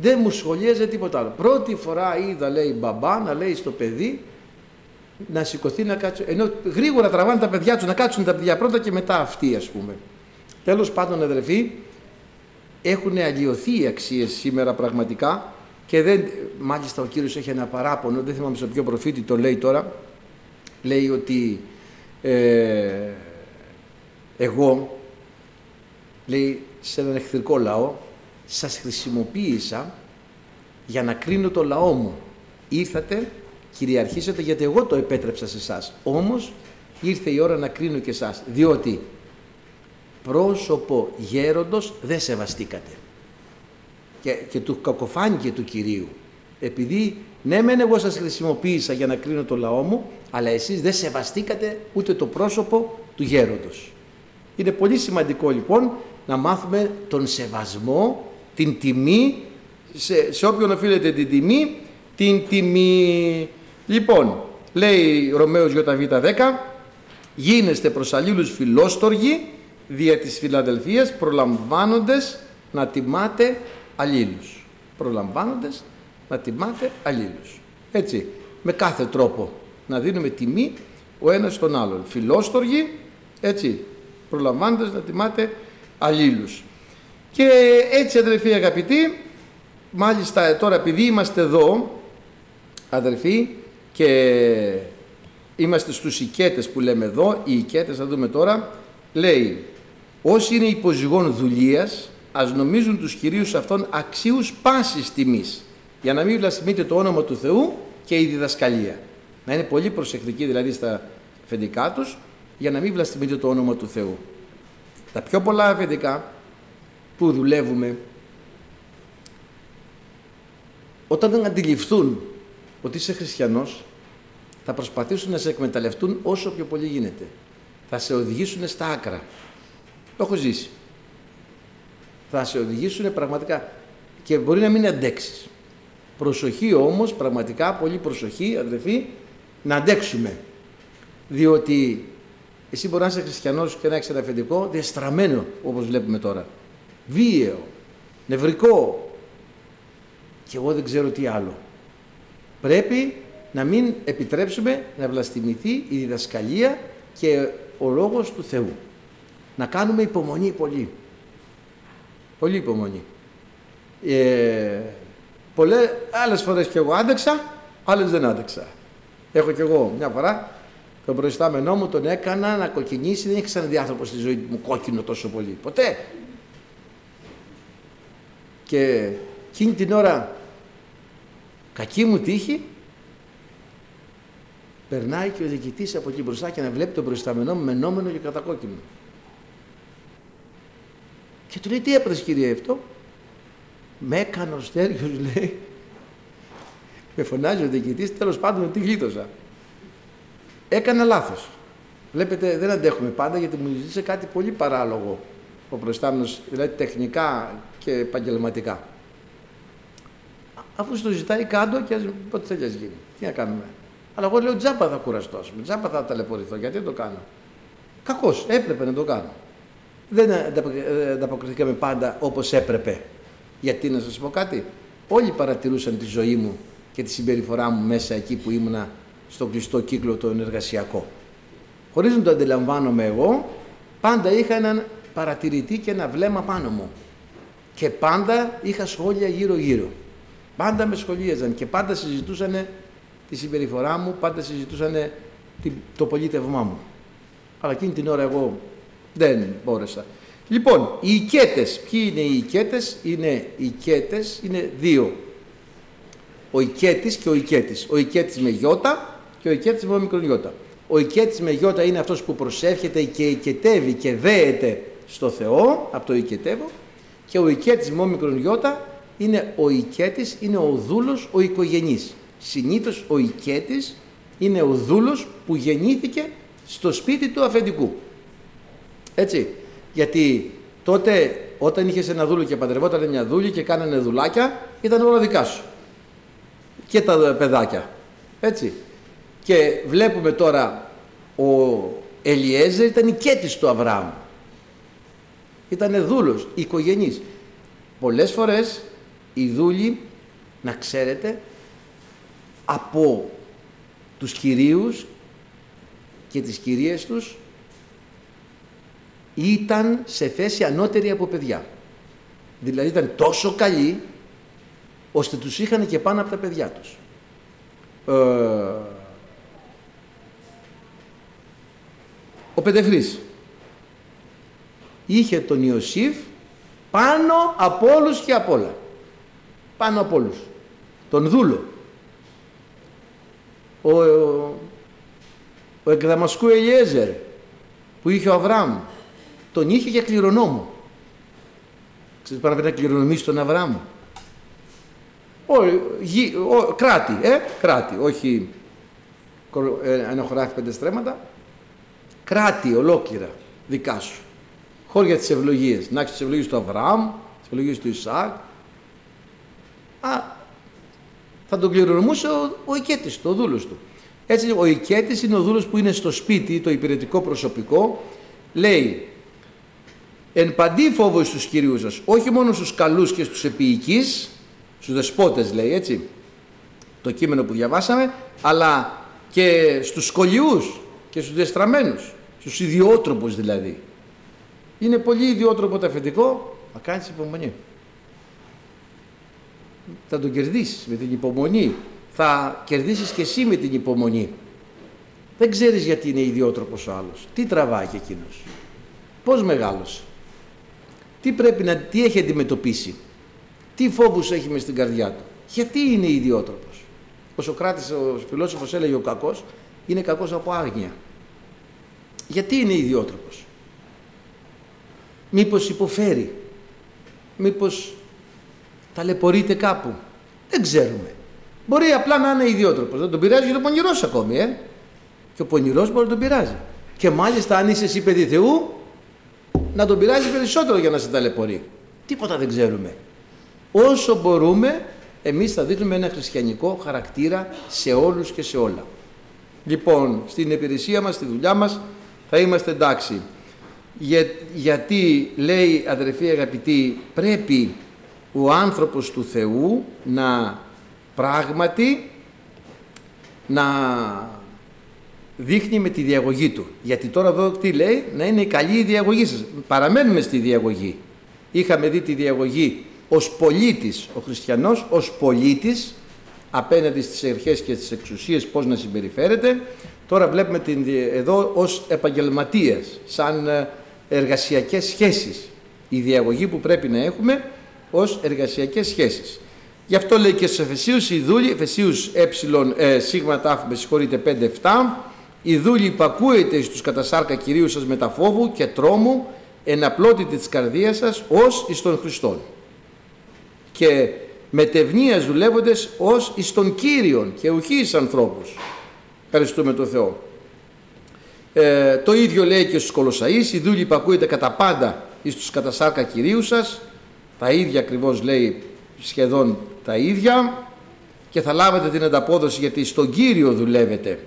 δεν μου σχολίαζε τίποτα άλλο. Πρώτη φορά είδα, λέει, μπαμπά να λέει στο παιδί να σηκωθεί να κάτσει. Ενώ γρήγορα τραβάνε τα παιδιά τους να κάτσουν τα παιδιά πρώτα και μετά αυτοί, ας πούμε. Τέλος πάντων, αδερφοί, έχουν αλλοιωθεί οι αξίες σήμερα πραγματικά και δεν, μάλιστα ο κύριος έχει ένα παράπονο, δεν θυμάμαι στο ποιο προφήτη το λέει τώρα, λέει ότι ε, εγώ, λέει σε έναν εχθρικό λαό, σας χρησιμοποίησα για να κρίνω το λαό μου. Ήρθατε, κυριαρχήσατε γιατί εγώ το επέτρεψα σε εσάς. Όμως ήρθε η ώρα να κρίνω και εσάς, διότι πρόσωπο γέροντος δεν σεβαστήκατε. Και, και του κακοφάνηκε του Κυρίου. Επειδή ναι μεν εγώ σας χρησιμοποίησα για να κρίνω το λαό μου, αλλά εσείς δεν σεβαστήκατε ούτε το πρόσωπο του γέροντος. Είναι πολύ σημαντικό λοιπόν να μάθουμε τον σεβασμό, την τιμή, σε, σε όποιον οφείλεται την τιμή, την τιμή. Λοιπόν, λέει Ρωμαίος Β10, γίνεστε προς αλλήλους φιλόστοργοι δια της Φιλαδελφίας προλαμβάνοντες να τιμάτε αλλήλους. Προλαμβάνοντες να τιμάτε αλλήλους. Έτσι, με κάθε τρόπο να δίνουμε τιμή ο ένας στον άλλον. Φιλόστοργοι, έτσι, προλαμβάνοντας να τιμάτε αλλήλους. Και έτσι αδελφοί αγαπητοί, μάλιστα τώρα επειδή είμαστε εδώ, αδελφοί, και είμαστε στους οικέτες που λέμε εδώ, οι οικέτες θα δούμε τώρα, λέει όσοι είναι υποζυγών δουλείας, ας νομίζουν τους κυρίους αυτών αξίους πάσης τιμής, για να μην βλασιμείτε το όνομα του Θεού και η διδασκαλία. Να είναι πολύ προσεκτικοί δηλαδή στα αφεντικά τους, για να μην βλαστημείτε το όνομα του Θεού. Τα πιο πολλά αφεντικά που δουλεύουμε, όταν δεν αντιληφθούν ότι είσαι χριστιανός, θα προσπαθήσουν να σε εκμεταλλευτούν όσο πιο πολύ γίνεται. Θα σε οδηγήσουν στα άκρα. Το έχω ζήσει. Θα σε οδηγήσουν πραγματικά και μπορεί να μην αντέξεις. Προσοχή όμως, πραγματικά πολύ προσοχή αδερφοί, να αντέξουμε. Διότι εσύ μπορείς να είσαι χριστιανός και να έχεις ένα αφεντικό διαστραμμένο όπως βλέπουμε τώρα. Βίαιο, νευρικό και εγώ δεν ξέρω τι άλλο. Πρέπει να μην επιτρέψουμε να βλαστημηθεί η διδασκαλία και ο λόγος του Θεού. Να κάνουμε υπομονή πολύ. Πολύ υπομονή. Ε, πολλές, άλλες φορές και εγώ άντεξα, άλλες δεν άντεξα. Έχω κι εγώ μια φορά τον προϊστάμενό μου τον έκανα να κοκκινήσει, δεν έχει ξαναδεί άνθρωπος στη ζωή μου κόκκινο τόσο πολύ. Ποτέ. Και εκείνη την ώρα κακή μου τύχη περνάει και ο διοικητής από εκεί μπροστά και να βλέπει τον προϊστάμενό μου μενόμενο και κατακόκκινο. Και του λέει τι έπρεπε κύριε αυτό; Με έκανε ο Στέργιος λέει με φωνάζει ο διοικητής, τέλος πάντων τι γλίτωσα. Έκανα λάθος. Βλέπετε δεν αντέχουμε πάντα γιατί μου ζήτησε κάτι πολύ παράλογο ο προϊστάμενος, δηλαδή τεχνικά και επαγγελματικά. Αφού στο ζητάει κάτω και ας, πότε θέλεις να γίνει. Τι να κάνουμε. Αλλά εγώ λέω τζάμπα θα κουραστώ, πούμε, τζάμπα θα ταλαιπωρηθώ. Γιατί δεν το κάνω. Κακώ, έπρεπε να το κάνω. Δεν ανταποκριθήκαμε πάντα όπως έπρεπε. Γιατί να σας πω κάτι, όλοι παρατηρούσαν τη ζωή μου και τη συμπεριφορά μου μέσα εκεί που ήμουνα στο κλειστό κύκλο το ενεργασιακό. Χωρίς να το αντιλαμβάνομαι εγώ, πάντα είχα έναν παρατηρητή και ένα βλέμμα πάνω μου. Και πάντα είχα σχόλια γύρω-γύρω. Πάντα με σχολίαζαν και πάντα συζητούσαν τη συμπεριφορά μου, πάντα συζητούσαν το πολίτευμά μου. Αλλά εκείνη την ώρα εγώ δεν μπόρεσα. Λοιπόν, οι οικέτες, ποιοι είναι οι οικέτες, είναι οι οικέτες, είναι δύο ο οικέτης και ο οικέτης. Ο οικέτης με γιώτα και ο οικέτης με μικρό γιώτα. Ο οικέτης με γιώτα είναι αυτός που προσεύχεται και οικετεύει και δέεται στο Θεό, από το οικετεύω, και ο οικέτης με όμικρον γιώτα είναι ο οικέτης, είναι ο δούλος, ο οικογενής. Συνήθως ο οικέτης είναι ο δούλος που γεννήθηκε στο σπίτι του αφεντικού. Έτσι. Γιατί τότε όταν είχες ένα δούλο και παντρευόταν μια δούλη και κάνανε δουλάκια, ήταν όλα δικά σου. Και τα παιδάκια. Έτσι. Και βλέπουμε τώρα ο Ελιέζερ ήταν οικέτης του Αβραάμ. Ήταν δούλος, οικογενής. Πολλές φορές οι δούλοι, να ξέρετε, από τους κυρίους και τις κυρίες τους ήταν σε θέση ανώτερη από παιδιά. Δηλαδή ήταν τόσο καλοί ώστε τους είχαν και πάνω από τα παιδιά τους. Ε, ο Πεντεφρής είχε τον Ιωσήφ πάνω από όλους και από όλα. Πάνω από όλους. Τον δούλο. Ο, ο, ο εκδαμασκού Ελιέζερ που είχε ο Αβραάμ τον είχε για κληρονόμο. Ξέρετε πάνω να κληρονομήσει τον Αβραάμ. Ο, ο, κράτη, ε, κράτη, όχι ε, ένα χωράφι πέντε στρέμματα. Κράτη ολόκληρα δικά σου. Χώρια τις ευλογίες. Να έχεις τις ευλογίες του Αβραάμ, τις ευλογίες του Ισάκ. Α, θα τον κληρονομούσε ο, ο οικέτης του, ο δούλος του. Έτσι ο οικέτης είναι ο δούλος που είναι στο σπίτι, το υπηρετικό προσωπικό. Λέει, εν παντή φόβος στους κυρίους σας, όχι μόνο στους καλούς και στους επίοικείς, στους δεσπότες λέει έτσι, το κείμενο που διαβάσαμε, αλλά και στους σκολιούς και στους δεστραμμένους, στους ιδιότροπους δηλαδή. Είναι πολύ ιδιότροπο το αφεντικό, να κάνεις υπομονή. Θα τον κερδίσεις με την υπομονή. Θα κερδίσεις και εσύ με την υπομονή. Δεν ξέρεις γιατί είναι ιδιότροπος ο άλλος. Τι τραβάει και εκείνος. Πώς μεγάλωσε. Τι πρέπει να, τι έχει αντιμετωπίσει; Τι φόβους έχει μες στην καρδιά του; Γιατί είναι ιδιότροπος; Ο Σοκράτης, ο φιλόσοφος έλεγε ο κακός, είναι κακός από άγνοια. Γιατί είναι ιδιότροπος; Μήπως υποφέρει; Μήπως ταλαιπωρείται κάπου; Δεν ξέρουμε. Μπορεί απλά να είναι ιδιότροπος. Δεν τον πειράζει και τον πονηρός ακόμη, ε. Και ο πονηρός μπορεί να τον πειράζει. Και μάλιστα αν είσαι εσύ παιδί Θεού, να τον πειράζει περισσότερο για να σε ταλαιπωρεί. Τίποτα δεν ξέρουμε. Όσο μπορούμε, εμείς θα δείχνουμε ένα χριστιανικό χαρακτήρα σε όλους και σε όλα. Λοιπόν, στην υπηρεσία μας, στη δουλειά μας, θα είμαστε εντάξει. Για, γιατί, λέει αδερφοί αγαπητοί, πρέπει ο άνθρωπος του Θεού να πράγματι να δείχνει με τη διαγωγή του. Γιατί τώρα εδώ τι λέει, να είναι καλή η διαγωγή σας. Παραμένουμε στη διαγωγή. Είχαμε δει τη διαγωγή ως πολίτης, ο χριστιανός ως πολίτης απέναντι στις αρχές και στις εξουσίες πώς να συμπεριφέρεται. Τώρα βλέπουμε την, εδώ ως επαγγελματίας, σαν ε, εργασιακές σχέσεις. Η διαγωγή που πρέπει να έχουμε ως εργασιακές σχέσεις. Γι' αυτό λέει και στους Εφεσίους η δούλη, Εφεσίους ε, ε, σίγμα τάφ, με συγχωρείτε 5-7, η δούλη υπακούεται στους κατασάρκα Κυρίου σας με τα φόβου και τρόμου, εν απλότητη της καρδίας σας, ως εις τον Χριστόν. Και μετευνίας δουλεύοντες ως εις τον Κύριον και ουχή εις ανθρώπους. Ευχαριστούμε τον Θεό. Ε, το ίδιο λέει και στους Κολοσσαείς, η δούλη υπακούεται κατά πάντα εις τους κατασάρκα Κυρίου σας, τα ίδια ακριβώς λέει σχεδόν τα ίδια και θα λάβετε την ανταπόδοση γιατί στον Κύριο δουλεύετε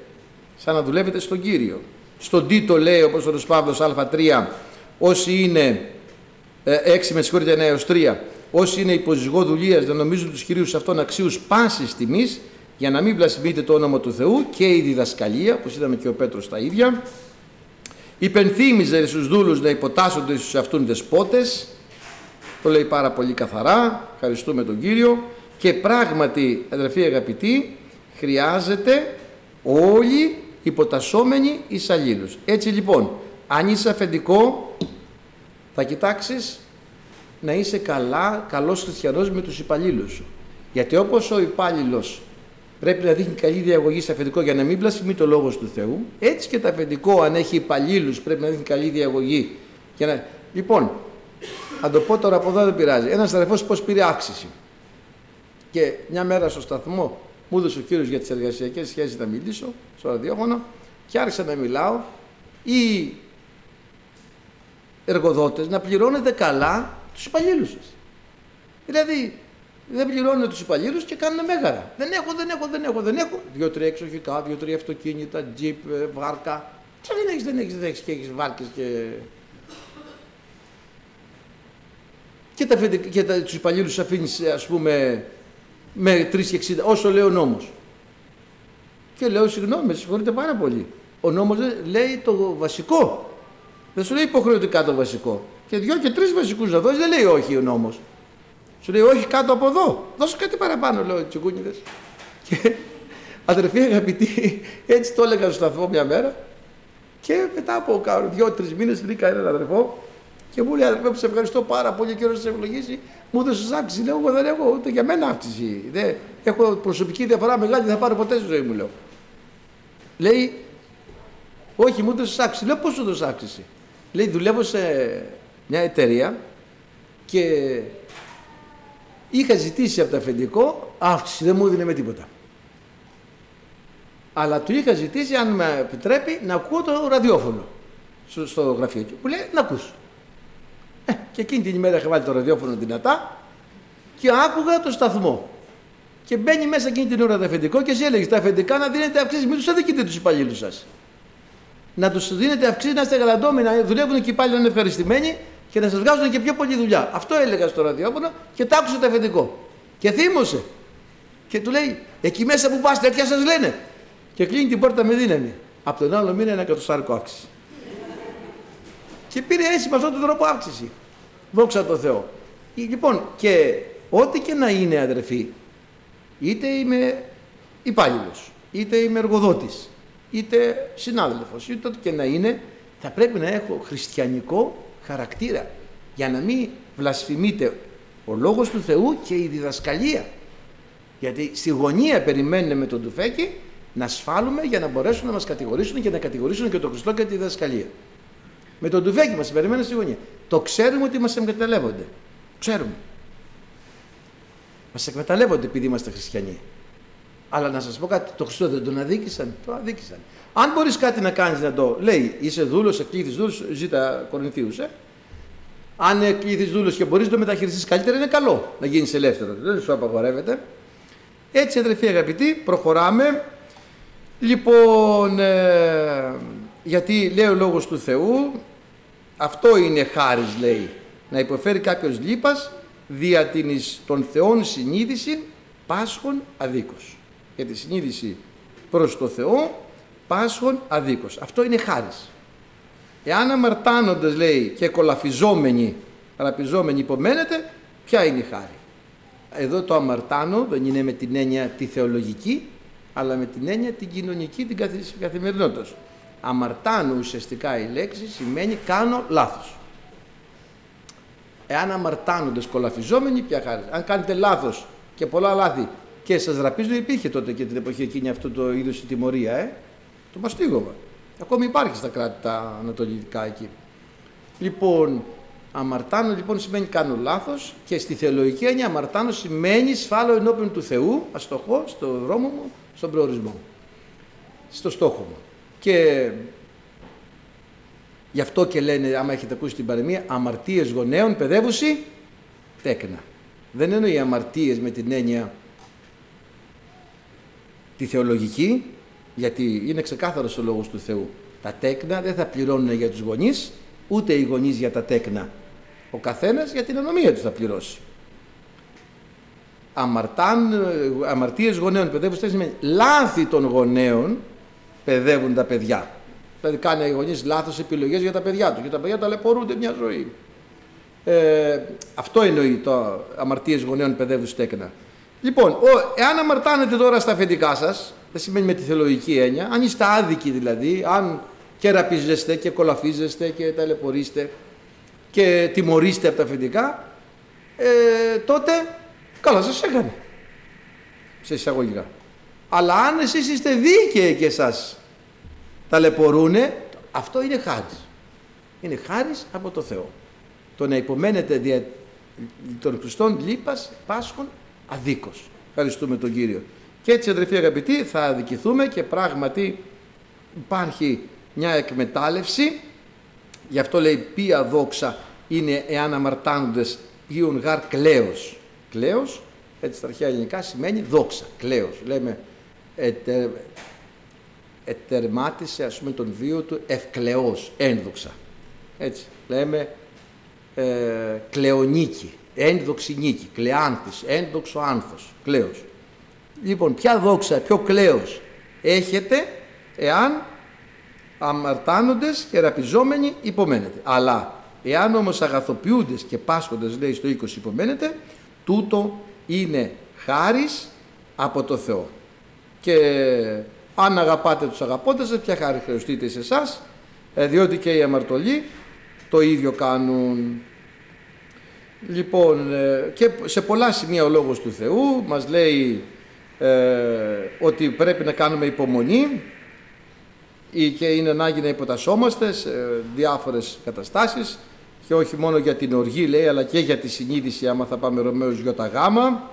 σαν να δουλεύετε στον Κύριο. Στον Τίτο λέει ο Απόστολος Παύλος Α3 όσοι είναι 6 ε, με συγχωρείτε 9 έως 3 όσοι είναι υποζυγό δουλείας να νομίζουν τους κυρίους αυτών αξίους πάσης τιμής για να μην βλασιμείτε το όνομα του Θεού και η διδασκαλία, όπως είδαμε και ο Πέτρος τα ίδια. Υπενθύμιζε στους δούλους να υποτάσσονται στους αυτούν δεσπότες, το λέει πάρα πολύ καθαρά, ευχαριστούμε τον Κύριο και πράγματι αδερφοί αγαπητοί χρειάζεται όλοι υποτασσόμενοι εις αλλήλους. Έτσι λοιπόν, αν είσαι αφεντικό, θα κοιτάξεις να είσαι καλά, καλός χριστιανός με τους υπαλλήλους σου. Γιατί όπως ο υπάλληλος πρέπει να δείχνει καλή διαγωγή σε αφεντικό για να μην πλασιμεί το λόγο του Θεού, έτσι και το αφεντικό αν έχει υπαλλήλους πρέπει να δείχνει καλή διαγωγή. Για να... Λοιπόν, Αν το πω τώρα από εδώ δεν πειράζει. Ένας αδερφός πώς πήρε αύξηση. Και μια μέρα στο σταθμό μου έδωσε ο κύριος για τις εργασιακές σχέσεις να μιλήσω στο ραδιόφωνο και άρχισα να μιλάω. Οι εργοδότες να πληρώνετε καλά τους υπαλλήλους σας. Δηλαδή, δεν πληρώνουν τους υπαλλήλους και κάνουν μέγαρα. Δεν έχω, δεν έχω, δεν έχω, δεν έχω. Δύο-τρία εξοχικά, δύο-τρία αυτοκίνητα, τζιπ, ε, βάρκα. Τι δεν έχεις, δεν έχεις, δεν έχεις και έχεις βάρκες και. Και, τα, και τα, τους υπαλλήλους αφήνεις ας πούμε με 3,60 όσο λέει ο νόμος. Και λέω συγγνώμη, με συγχωρείτε πάρα πολύ. Ο νόμος λέει το βασικό. Δεν σου λέει υποχρεωτικά το βασικό. Και δυο και τρεις βασικούς να δώσει δεν λέει όχι ο νόμος. Σου λέει όχι κάτω από εδώ. Δώσε κάτι παραπάνω, λέω τσιγκούνιδες. Και αδερφοί αγαπητοί, έτσι το έλεγα στο σταθμό μια μέρα. Και μετά από δύο-τρει μήνες βρήκα έναν αδερφό και μου λέει αδερφέ, σε ευχαριστώ πάρα πολύ και να σε ευλογήσει. Μου έδωσε αύξηση. Λέω εγώ δεν έχω ούτε για μένα αύξηση. Δεν, έχω προσωπική διαφορά μεγάλη, δεν θα πάρω ποτέ στη ζωή μου, λέω. Λέει, όχι, μου έδωσε αύξηση. Λέω πώς σου έδωσε αύξηση. Λέει, δουλεύω σε μια εταιρεία και Είχα ζητήσει από το αφεντικό αύξηση, δεν μου έδινε με τίποτα. Αλλά του είχα ζητήσει, αν με επιτρέπει, να ακούω το ραδιόφωνο στο γραφείο του. Που λέει να ακούς. Ε, και εκείνη την ημέρα είχα βάλει το ραδιόφωνο δυνατά και άκουγα το σταθμό. Και μπαίνει μέσα εκείνη την ώρα το αφεντικό και εσύ έλεγε τα αφεντικά να δίνετε αυξήσεις, μην τους αδικείτε τους υπαλλήλους σας. Να τους δίνετε αυξήσεις, να είστε γαλαντόμοι, να δουλεύουν και οι υπάλληλοι να είναι ευχαριστημένοι και να σας βγάζουν και πιο πολλή δουλειά. Αυτό έλεγα στο ραδιόφωνο και τ' άκουσε το αφεντικό. Και θύμωσε. Και του λέει, εκεί μέσα που πας, τέτοια σας λένε. Και κλείνει την πόρτα με δύναμη. Από τον άλλο μήνα ένα εκατοστάρικο αύξηση. Και πήρε έτσι με αυτόν τον τρόπο αύξηση. Δόξα τω Θεώ. Λοιπόν, και ό,τι και να είναι αδερφοί, είτε είμαι υπάλληλος, είτε είμαι εργοδότης, είτε συνάδελφος, είτε ό,τι και να είναι, θα πρέπει να έχω χριστιανικό χαρακτήρα για να μην βλασφημείτε ο Λόγος του Θεού και η διδασκαλία. Γιατί στη γωνία περιμένουμε με τον τουφέκι να σφάλουμε για να μπορέσουν να μας κατηγορήσουν και να κατηγορήσουν και τον Χριστό και τη διδασκαλία. Με τον τουφέκι μας περιμένουν στη γωνία. Το ξέρουμε ότι μας εκμεταλλεύονται. Ξέρουμε. Μας εκμεταλλεύονται επειδή είμαστε χριστιανοί. Αλλά να σας πω κάτι, το Χριστό δεν τον αδίκησαν. Το αδίκησαν. Αν μπορείς κάτι να κάνεις να το λέει, είσαι δούλος, εκλήθη δούλος, ζήτα Κορινθίους. Ε. Αν εκλήθη δούλος και μπορείς να το μεταχειριστείς καλύτερα, είναι καλό να γίνεις ελεύθερο. Δεν σου απαγορεύεται. Έτσι, αδερφοί αγαπητοί, προχωράμε. Λοιπόν, ε, γιατί λέει ο λόγος του Θεού, αυτό είναι χάρις λέει, να υποφέρει κάποιος λύπας δια την εις των Θεών συνείδηση πάσχων αδίκως. Για τη συνείδηση προς το Θεό πάσχων αδίκως. Αυτό είναι χάρις. Εάν αμαρτάνοντας λέει και κολαφιζόμενοι, παραπιζόμενοι υπομένετε, ποια είναι η χάρη; Εδώ το αμαρτάνω δεν είναι με την έννοια τη θεολογική, αλλά με την έννοια την κοινωνική, την καθημερινότητας. Αμαρτάνω ουσιαστικά η λέξη σημαίνει κάνω λάθος. Εάν αμαρτάνοντες κολαφιζόμενοι, ποια χάρη. Αν κάνετε λάθος και πολλά λάθη και σας ραπίζουν, υπήρχε τότε και την εποχή εκείνη αυτό το είδος η τιμωρία, ε; Το μαστίγωμα. Ακόμη υπάρχει στα κράτη τα ανατολικά εκεί. Λοιπόν, αμαρτάνω λοιπόν σημαίνει κάνω λάθος και στη θεολογική έννοια αμαρτάνω σημαίνει σφάλω ενώπιον του Θεού, αστοχώ, στο δρόμο μου, στον προορισμό μου, στο στόχο μου. Και γι' αυτό και λένε, άμα έχετε ακούσει την παρεμία, αμαρτίες γονέων παιδεύουσι τέκνα. Δεν εννοεί αμαρτίες με την έννοια τη θεολογική, γιατί είναι ξεκάθαρος ο λόγος του Θεού. Τα τέκνα δεν θα πληρώνουν για τους γονείς, ούτε οι γονείς για τα τέκνα. Ο καθένας για την ανομία του θα πληρώσει. Αμαρτάν, αμαρτίες γονέων παιδεύουν σημαίνει λάθη των γονέων παιδεύουν τα παιδιά. Δηλαδή κάνει οι γονείς λάθος επιλογές για τα παιδιά τους και τα παιδιά ταλαιπωρούνται μια ζωή. Ε, αυτό εννοεί το αμαρτίες γονέων παιδεύουν στέκνα. Λοιπόν, ο, εάν αμαρτάνετε τώρα στα αφεντικά σας, δεν σημαίνει με τη θεολογική έννοια, αν είστε άδικοι δηλαδή, αν και ραπίζεστε και κολαφίζεστε και ταλαιπωρείστε και τιμωρείστε από τα αφεντικά, ε, τότε καλά σας έκανε. Σε εισαγωγικά. Αλλά αν εσείς είστε δίκαιοι και σας ταλαιπωρούνε, αυτό είναι χάρις. Είναι χάρις από το Θεό. το να υπομένετε δια των Χριστών λύπας Πάσχων αδίκως. Ευχαριστούμε τον Κύριο. Και έτσι αδερφοί αγαπητοί θα αδικηθούμε και πράγματι υπάρχει μια εκμετάλλευση γι' αυτό λέει ποια δόξα είναι εάν αμαρτάνοντες ποιον γάρ κλαίος. Κλαίος, έτσι στα αρχαία ελληνικά σημαίνει δόξα, κλαίος. Λέμε ετερ, ετερμάτισε ας πούμε τον βίο του ευκλαιός, ένδοξα. Έτσι, λέμε ε, κλεονίκη, ένδοξη νίκη, κλεάνθης, ένδοξο άνθος, κλαίος. Λοιπόν, ποια δόξα, ποιο κλαίος έχετε εάν αμαρτάνοντες και ραπιζόμενοι υπομένετε. Αλλά εάν όμως αγαθοποιούντες και πάσχοντες λέει στο 20 υπομένετε, τούτο είναι χάρις από το Θεό. Και αν αγαπάτε τους αγαπώντες σας, ποια χάρη χρεωστείτε σε εσάς, ε, διότι και οι αμαρτωλοί το ίδιο κάνουν. Λοιπόν, ε, και σε πολλά σημεία ο Λόγος του Θεού μας λέει ε, ότι πρέπει να κάνουμε υπομονή και είναι ανάγκη να υποτασσόμαστε σε διάφορες καταστάσεις. Και όχι μόνο για την οργή λέει αλλά και για τη συνείδηση άμα θα πάμε Ρωμαίους Ι γάμα.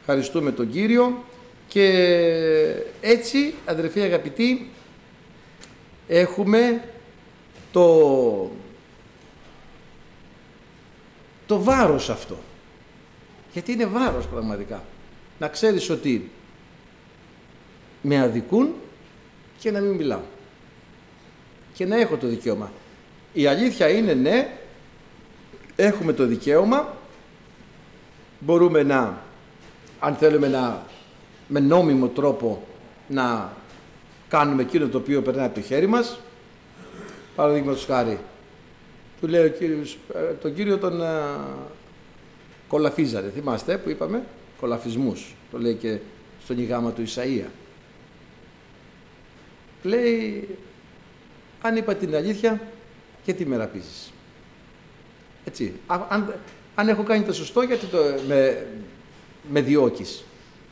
Ευχαριστούμε τον Κύριο και έτσι αδερφοί αγαπητοί έχουμε το, το βάρος αυτό. Γιατί είναι βάρος πραγματικά. Να ξέρεις ότι με αδικούν και να μην μιλάω. Και να έχω το δικαίωμα. Η αλήθεια είναι ναι, έχουμε το δικαίωμα, μπορούμε να, αν θέλουμε να, με νόμιμο τρόπο να κάνουμε εκείνο το οποίο περνάει από το χέρι μας. Παραδείγματος χάρη, του λέει ο κύριος, ε, τον κύριο τον α, ε, κολαφίζαρε, θυμάστε που είπαμε, κολαφισμούς, το λέει και στον ηγάμα του Ισαΐα. Λέει, αν είπα την αλήθεια, γιατί με ραπίζεις. Έτσι. Αν, αν έχω κάνει το σωστό, γιατί το, με, με διώκεις.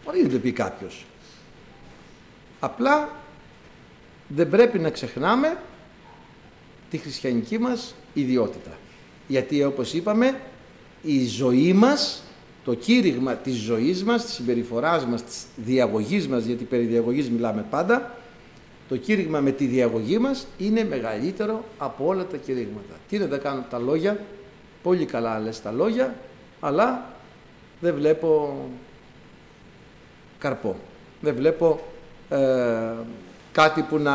Μπορεί να το πει κάποιος. Απλά δεν πρέπει να ξεχνάμε τη χριστιανική μας ιδιότητα. Γιατί όπως είπαμε, η ζωή μας, το κήρυγμα της ζωής μας, της συμπεριφοράς μας, της διαγωγής μας, γιατί περί διαγωγής μιλάμε πάντα, το κήρυγμα με τη διαγωγή μας είναι μεγαλύτερο από όλα τα κηρύγματα. Τι να τα κάνουν τα λόγια, πολύ καλά λες τα λόγια, αλλά δεν βλέπω καρπό. Δεν βλέπω ε, κάτι που να...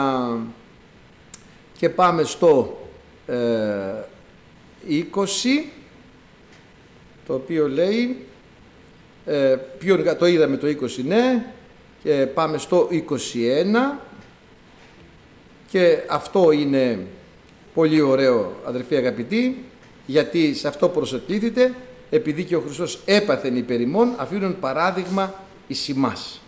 Και πάμε στο ε, 20, το οποίο λέει, ε, ποιο, το είδαμε το 20 ναι, και πάμε στο 21, και αυτό είναι πολύ ωραίο αδερφοί αγαπητοί, γιατί σε αυτό προσεκλήθητε, επειδή και ο Χριστός έπαθεν υπερημών, αφήνουν παράδειγμα εις ημάς,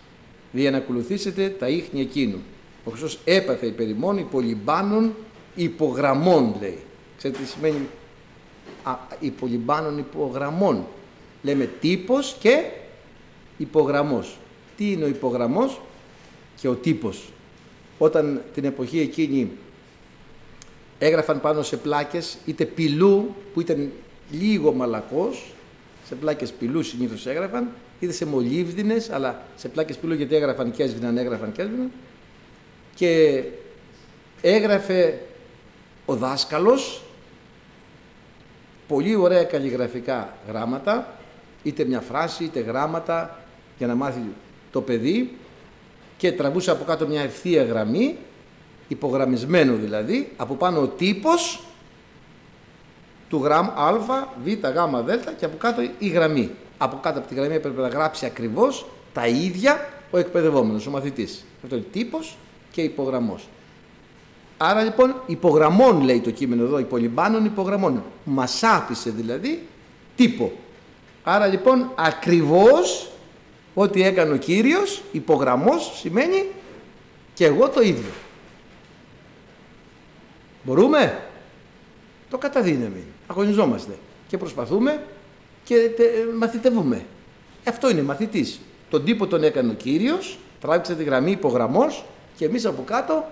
για να ακολουθήσετε τα ίχνη εκείνου. Ο Χριστός έπαθε υπερημών, υπολυμπάνων, υπογραμμών λέει. Ξέρετε τι σημαίνει α, υπολυμπάνων υπογραμμών. Λέμε τύπος και υπογραμμός. Τι είναι ο υπογραμμός και ο τύπος; Όταν την εποχή εκείνη έγραφαν πάνω σε πλάκες είτε πυλού που ήταν λίγο μαλακός, σε πλάκες πυλού συνήθως έγραφαν, είτε σε μολύβδινες, αλλά σε πλάκες πυλού γιατί έγραφαν και έσβηναν, έγραφαν και έσβηναν. Και έγραφε ο δάσκαλος πολύ ωραία καλλιγραφικά γράμματα, είτε μια φράση είτε γράμματα για να μάθει το παιδί και τραβούσε από κάτω μια ευθεία γραμμή, υπογραμμισμένο δηλαδή, από πάνω ο τύπος του γραμμ α, β, γ, δ και από κάτω η γραμμή. Από κάτω από τη γραμμή έπρεπε να γράψει ακριβώς τα ίδια ο εκπαιδευόμενος, ο μαθητής. Αυτό είναι τύπος και υπογραμμός. Άρα λοιπόν υπογραμμών λέει το κείμενο εδώ, υπολυμπάνων υπογραμμών. Μας άφησε δηλαδή τύπο. Άρα λοιπόν ακριβώς Ό,τι έκανε ο Κύριος, υπογραμμός, σημαίνει και εγώ το ίδιο. Μπορούμε; Το καταδύναμη. Αγωνιζόμαστε και προσπαθούμε και μαθητεύουμε. Αυτό είναι μαθητής. Τον τύπο τον έκανε ο Κύριος, τράβηξε τη γραμμή υπογραμμός και εμείς από κάτω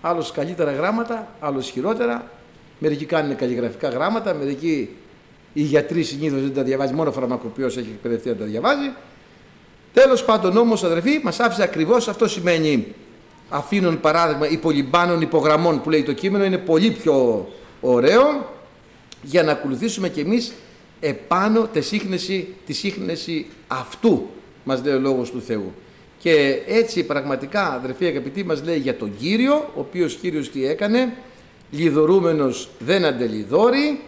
άλλος καλύτερα γράμματα, άλλος χειρότερα. Μερικοί κάνουν καλλιγραφικά γράμματα, μερικοί Οι γιατροί συνήθως δεν τα διαβάζει, μόνο ο φαρμακοποιός έχει εκπαιδευτεί να τα διαβάζει. Τέλος πάντων όμως, αδερφοί, μας άφησε ακριβώς αυτό σημαίνει αφήνουν παράδειγμα υπολυμπάνων υπογραμμών που λέει το κείμενο είναι πολύ πιο ωραίο για να ακολουθήσουμε κι εμείς επάνω τη σύχνεση, τη σύχνεση αυτού μας λέει ο Λόγος του Θεού. Και έτσι πραγματικά αδερφοί αγαπητοί μας λέει για τον Κύριο, ο οποίος Κύριος τι έκανε, λιδωρούμενος δεν αντελιδόρει,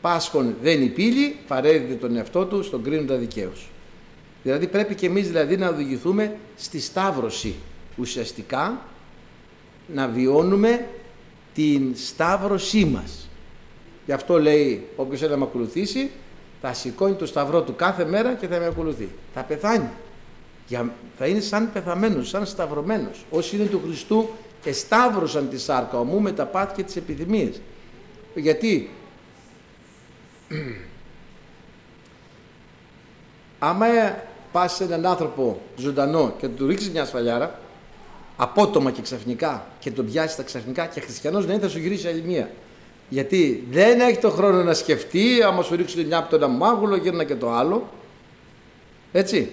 πάσχων δεν υπήλει, παρέδιδε τον εαυτό του στον κρίνοντα δικαίως. Δηλαδή πρέπει και εμείς δηλαδή να οδηγηθούμε στη σταύρωση ουσιαστικά να βιώνουμε την σταύρωσή μας. Γι' αυτό λέει όποιος θέλει να με ακολουθήσει θα σηκώνει το σταυρό του κάθε μέρα και θα με ακολουθεί. Θα πεθάνει. Για, θα είναι σαν πεθαμένος, σαν σταυρωμένος. Όσοι είναι του Χριστού εσταύρωσαν τη σάρκα ομού με τα πάθη και τις επιθυμίες. Γιατί; Άμα πας σε έναν άνθρωπο ζωντανό και του ρίξεις μια σφαλιάρα απότομα και ξαφνικά και τον πιάσεις τα ξαφνικά και χριστιανός να είναι θα σου γυρίσει άλλη μία. Γιατί δεν έχει το χρόνο να σκεφτεί, άμα σου ρίξει μια από το ένα μάγουλο, γύρνα και το άλλο. Έτσι.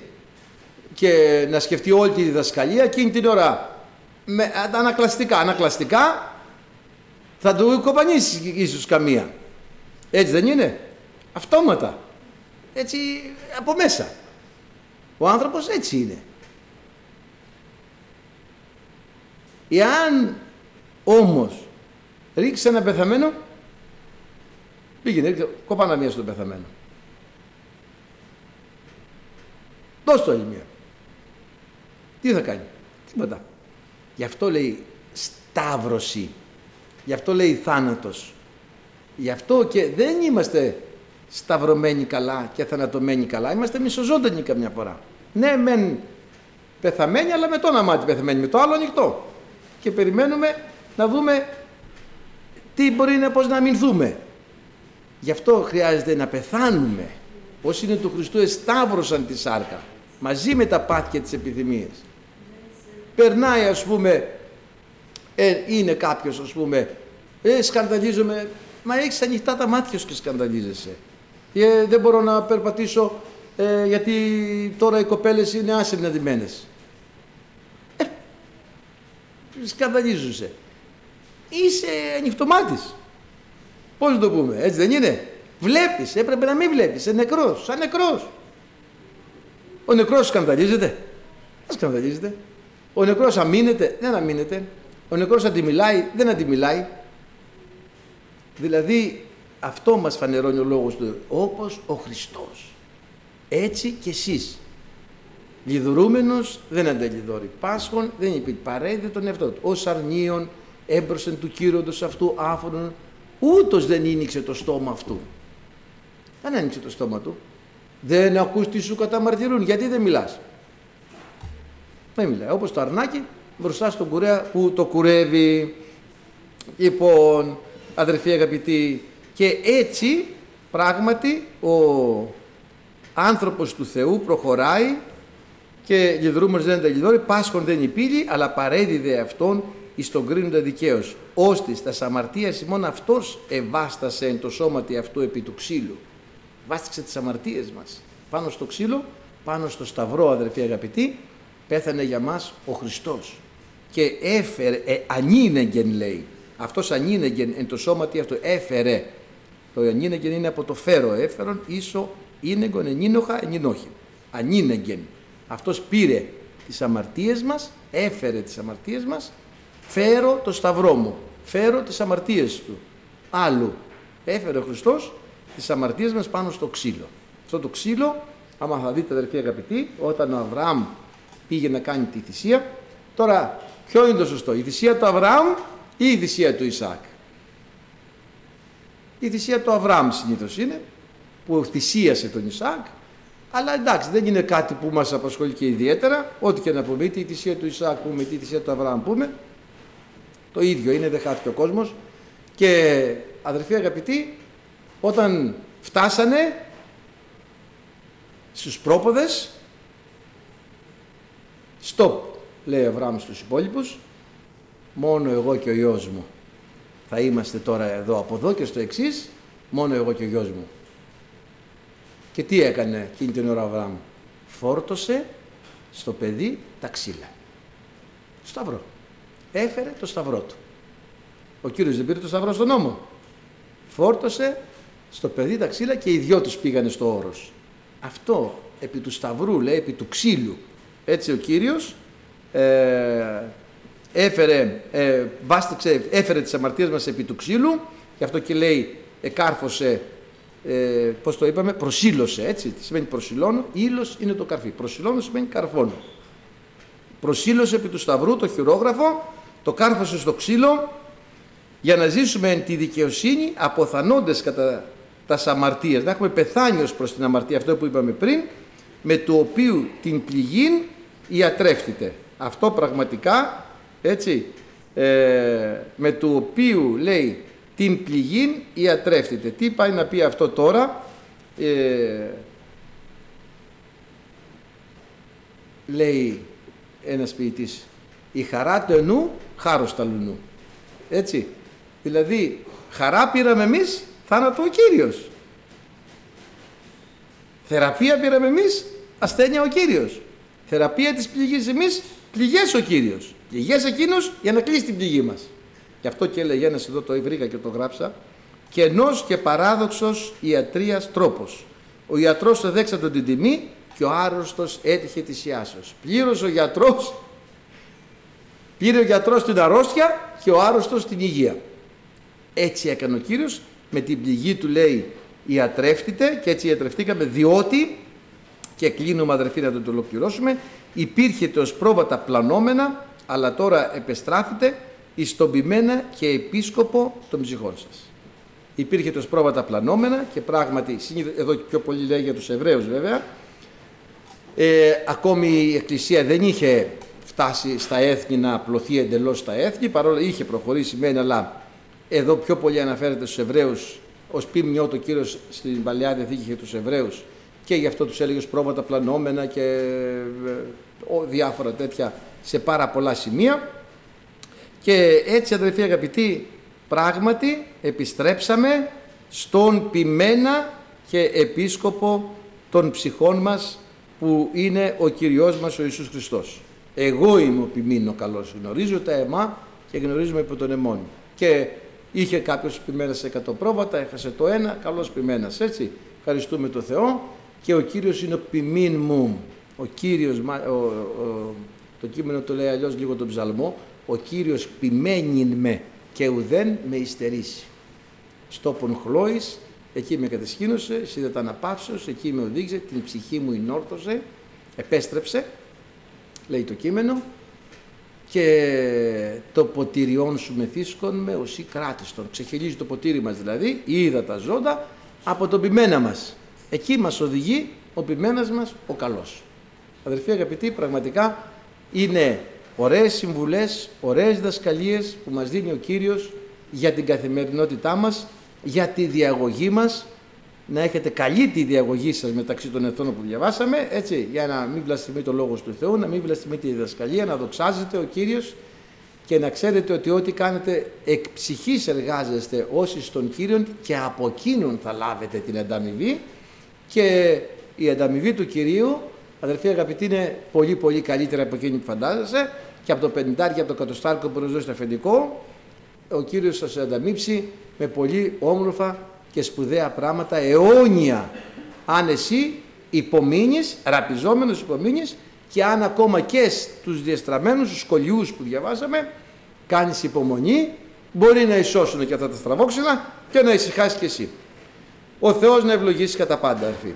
Και να σκεφτεί όλη τη διδασκαλία εκείνη την ώρα με ανακλαστικά. Ανακλαστικά θα του κοπανίσεις ίσως καμία. Έτσι δεν είναι; Αυτόματα. Έτσι από μέσα. Ο άνθρωπος έτσι είναι. Εάν όμως ρίξεις ένα πεθαμένο, πήγαινε, ρίξε, κοπάνα μία στον πεθαμένο. Δώσ' το άλλη μία. Τι θα κάνει; Τίποτα. Γι' αυτό λέει σταύρωση. Γι' αυτό λέει θάνατος. Γι' αυτό και δεν είμαστε σταυρωμένοι καλά και θανατωμένοι καλά. Είμαστε μισοζώντανοι καμιά φορά. Ναι, μεν πεθαμένοι, αλλά με το ένα μάτι πεθαμένοι, με το άλλο ανοιχτό και περιμένουμε να δούμε τι μπορεί να πώς να αμυνθούμε. Γι' αυτό χρειάζεται να πεθάνουμε. Όσοι είναι του Χριστού εσταύρωσαν τη σάρκα μαζί με τα πάθη και τις επιθυμίες. Περνάει ας πούμε, ε, είναι κάποιος ας πούμε, ε, σκανδαλίζομαι, μα έχεις ανοιχτά τα μάτια σου και σκανδαλίζεσαι. Ε, δεν μπορώ να περπατήσω ε, γιατί τώρα οι κοπέλες είναι άσυναντημένες σκανδαλίζουσε. Είσαι ανοιχτομάτης. Πώς το πούμε, έτσι δεν είναι; Βλέπεις, έπρεπε να μην βλέπεις, είσαι νεκρός, σαν νεκρός. Ο νεκρός σκανδαλίζεται. Δεν σκανδαλίζεται. Ο νεκρός αμήνεται, δεν αμήνεται. Ο νεκρός αντιμιλάει, δεν αντιμιλάει. Δηλαδή αυτό μας φανερώνει ο λόγος του, όπως ο Χριστός. Έτσι και εσείς. Λιδωρούμενος δεν αντελιδόρει. Πάσχων δεν είπε. Παρέδε τον εαυτό του. Ω αρνίων έμπροσεν του κύροντος αυτού άφωνον. Ούτως δεν ίνιξε το στόμα αυτού. Δεν άνοιξε το στόμα του. Δεν ακούς τι σου καταμαρτυρούν. Γιατί δεν μιλάς; Δεν μιλάει. Όπως το αρνάκι μπροστά στον κουρέα που το κουρεύει. Λοιπόν, αδερφοί αγαπητοί, και έτσι πράγματι ο άνθρωπος του Θεού προχωράει και λιδρούμενος δεν τα λιδόρει, πάσχον δεν υπήλει, αλλά παρέδιδε αυτόν εις τον κρίνοντα δικαίως. Ώστις τα αμαρτίας ημών αυτός ευάστασε εν το σώματι αυτού επί του ξύλου. Βάστηξε τις αμαρτίες μας. Πάνω στο ξύλο, πάνω στο σταυρό αδερφοί αγαπητοί, πέθανε για μας ο Χριστός. Και έφερε, ε, ανήνεγγεν λέει, αυτός ανήνεγγεν εν το σώματι αυτό έφερε. Το ανήνεγγεν είναι από το φέρο έφερον, ίσο, ίνεγκον, ενίνοχα, ενίνοχη. Ανήνεγγεν. Αυτός πήρε τις αμαρτίες μας, έφερε τις αμαρτίες μας, φέρω το σταυρό μου, φέρω τις αμαρτίες του. Άλλου έφερε ο Χριστός τις αμαρτίες μας πάνω στο ξύλο. Αυτό το ξύλο, άμα θα δείτε αδερφοί αγαπητοί, όταν ο Αβραάμ πήγε να κάνει τη θυσία, τώρα ποιο είναι το σωστό, η θυσία του Αβραάμ ή η θυσία του Ισaac. Η θυσία του Αβραάμ συνήθως είναι, που θυσίασε τον Ισaac αλλά εντάξει, δεν είναι κάτι που μας απασχολεί και ιδιαίτερα. Ό,τι και να πούμε, είτε η θυσία του Ισάκ πούμε, είτε η θυσία του Αβραάμ πούμε, το ίδιο είναι, δεν χάθηκε ο κόσμος. Και αδερφοί αγαπητοί, όταν φτάσανε στους πρόποδες, stop, λέει ο Αβραάμ στους υπόλοιπους, μόνο εγώ και ο γιος μου. Θα είμαστε τώρα εδώ από εδώ και στο εξής, μόνο εγώ και ο γιος μου. Και τι έκανε εκείνη την ώρα ο Αβραάμ; Φόρτωσε στο παιδί τα ξύλα. Σταυρό. Έφερε το σταυρό του. Ο Κύριος δεν πήρε το σταυρό στον νόμο. Φόρτωσε στο παιδί τα ξύλα και οι δυο τους πήγανε στο όρος. Αυτό επί του σταυρού λέει, επί του ξύλου. Έτσι ο Κύριος ε, έφερε, ε, βάστηξε, έφερε τις αμαρτίες μας επί του ξύλου γι' αυτό και λέει εκάρφωσε ε, πώς το είπαμε, προσήλωσε, έτσι, τι σημαίνει προσιλώνω, ήλος είναι το καρφί, προσιλώνω σημαίνει καρφώνω. Προσήλωσε επί του σταυρού το χειρόγραφο, το κάρφωσε στο ξύλο, για να ζήσουμε τη δικαιοσύνη αποθανώντες κατά τα αμαρτίες, να έχουμε πεθάνει ως προς την αμαρτία, αυτό που είπαμε πριν, με του οποίου την πληγήν ιατρεύτητε. Αυτό πραγματικά, έτσι, ε, με του οποίου λέει την πληγήν ιατρεύτητε. Τι πάει να πει αυτό τώρα, ε, λέει ένας ποιητής, η χαρά του ενού, χάρος τα λουνού. Έτσι, δηλαδή χαρά πήραμε εμείς, θάνατο ο Κύριος. Θεραπεία πήραμε εμείς, ασθένεια ο Κύριος. Θεραπεία της πληγής εμείς, πληγές ο Κύριος. Πληγές εκείνος για να κλείσει την πληγή μας. Γι' αυτό και έλεγε ένας εδώ το βρήκα και το γράψα. Κενός και παράδοξος ιατρίας τρόπος. Ο ιατρός εδέξατο την τιμή και ο άρρωστος έτυχε της ιάσεως. Πλήρωσε ο γιατρός, πήρε ο γιατρός την αρρώστια και ο άρρωστος την υγεία. Έτσι έκανε ο Κύριος, με την πληγή του λέει ιατρεύτητε και έτσι ιατρευτήκαμε διότι και κλείνουμε αδερφοί να το ολοκληρώσουμε υπήρχε το πρόβατα πλανόμενα αλλά τώρα επεστράφητε εις τον ποιμένα και επίσκοπο των ψυχών σας. Υπήρχε το πρόβατα πλανόμενα και πράγματι, εδώ πιο πολύ λέει για τους Εβραίους βέβαια, ε, ακόμη η Εκκλησία δεν είχε φτάσει στα έθνη να απλωθεί εντελώς στα έθνη, παρόλο είχε προχωρήσει μεν, αλλά εδώ πιο πολύ αναφέρεται στους Εβραίους. Ως ποιμνιό το Κύριος στην Παλαιά Διαθήκη για τους Εβραίους. Και γι' αυτό τους έλεγε πρόβατα πλανόμενα και ε, διάφορα τέτοια σε πάρα πολλά σημεία. Και έτσι αδερφοί αγαπητοί πράγματι επιστρέψαμε στον ποιμένα και επίσκοπο των ψυχών μας που είναι ο Κυριός μας ο Ιησούς Χριστός. Εγώ είμαι ο ποιμήν ο καλός, γνωρίζω τα αιμά και γνωρίζουμε από τον αιμόν. Και είχε κάποιος ποιμένας σε 100 πρόβατα, έχασε το ένα, καλός ποιμένας, έτσι. Ευχαριστούμε τον Θεό και ο Κύριος είναι ο ποιμήν μου. Ο Κύριος, ο, το κείμενο το λέει αλλιώς λίγο τον ψαλμό, ο Κύριος ποιμένην με και ουδέν με υστερήσει. Στόπον χλώης, εκεί με κατεσχήνωσε, τα αναπαύσεως, εκεί με οδήγησε, την ψυχή μου ενόρθωσε, επέστρεψε, λέει το κείμενο, και το ποτηριόν σου μεθύσκον με οσί κράτηστον. Ξεχυλίζει το ποτήρι μας δηλαδή, είδα τα ζώντα από τον πειμένα μας. Εκεί μας οδηγεί ο ποιμένας μας ο καλός. Αδερφοί αγαπητοί, πραγματικά είναι ωραίες συμβουλές, ωραίες δασκαλίες που μας δίνει ο Κύριος για την καθημερινότητά μας, για τη διαγωγή μας, να έχετε καλή τη διαγωγή σας μεταξύ των εθνών που διαβάσαμε, έτσι, για να μην βλαστημεί το Λόγος του Θεού, να μην βλαστημεί τη διδασκαλία, να δοξάζεται ο Κύριος και να ξέρετε ότι ό,τι κάνετε εκ ψυχής εργάζεστε όσοι στον Κύριο και από εκείνον θα λάβετε την ανταμοιβή. Και η ανταμοιβή του Κυρίου, αδερφοί αγαπητοί, είναι πολύ πολύ καλύτερα από εκείνη που φαντάζεσαι και από το 50 και από το κατοστάρκο που προσδώσει το αφεντικό, ο Κύριος θα σε ανταμείψει με πολύ όμορφα και σπουδαία πράγματα αιώνια αν εσύ υπομείνεις, ραπιζόμενος υπομείνεις και αν ακόμα και στους διαστραμμένους, στους σχολιούς που διαβάσαμε κάνεις υπομονή μπορεί να ισώσουν και αυτά τα στραβόξυλα και να ησυχάσει και εσύ. Ο Θεός να ευλογήσει κατά πάντα, αρφή.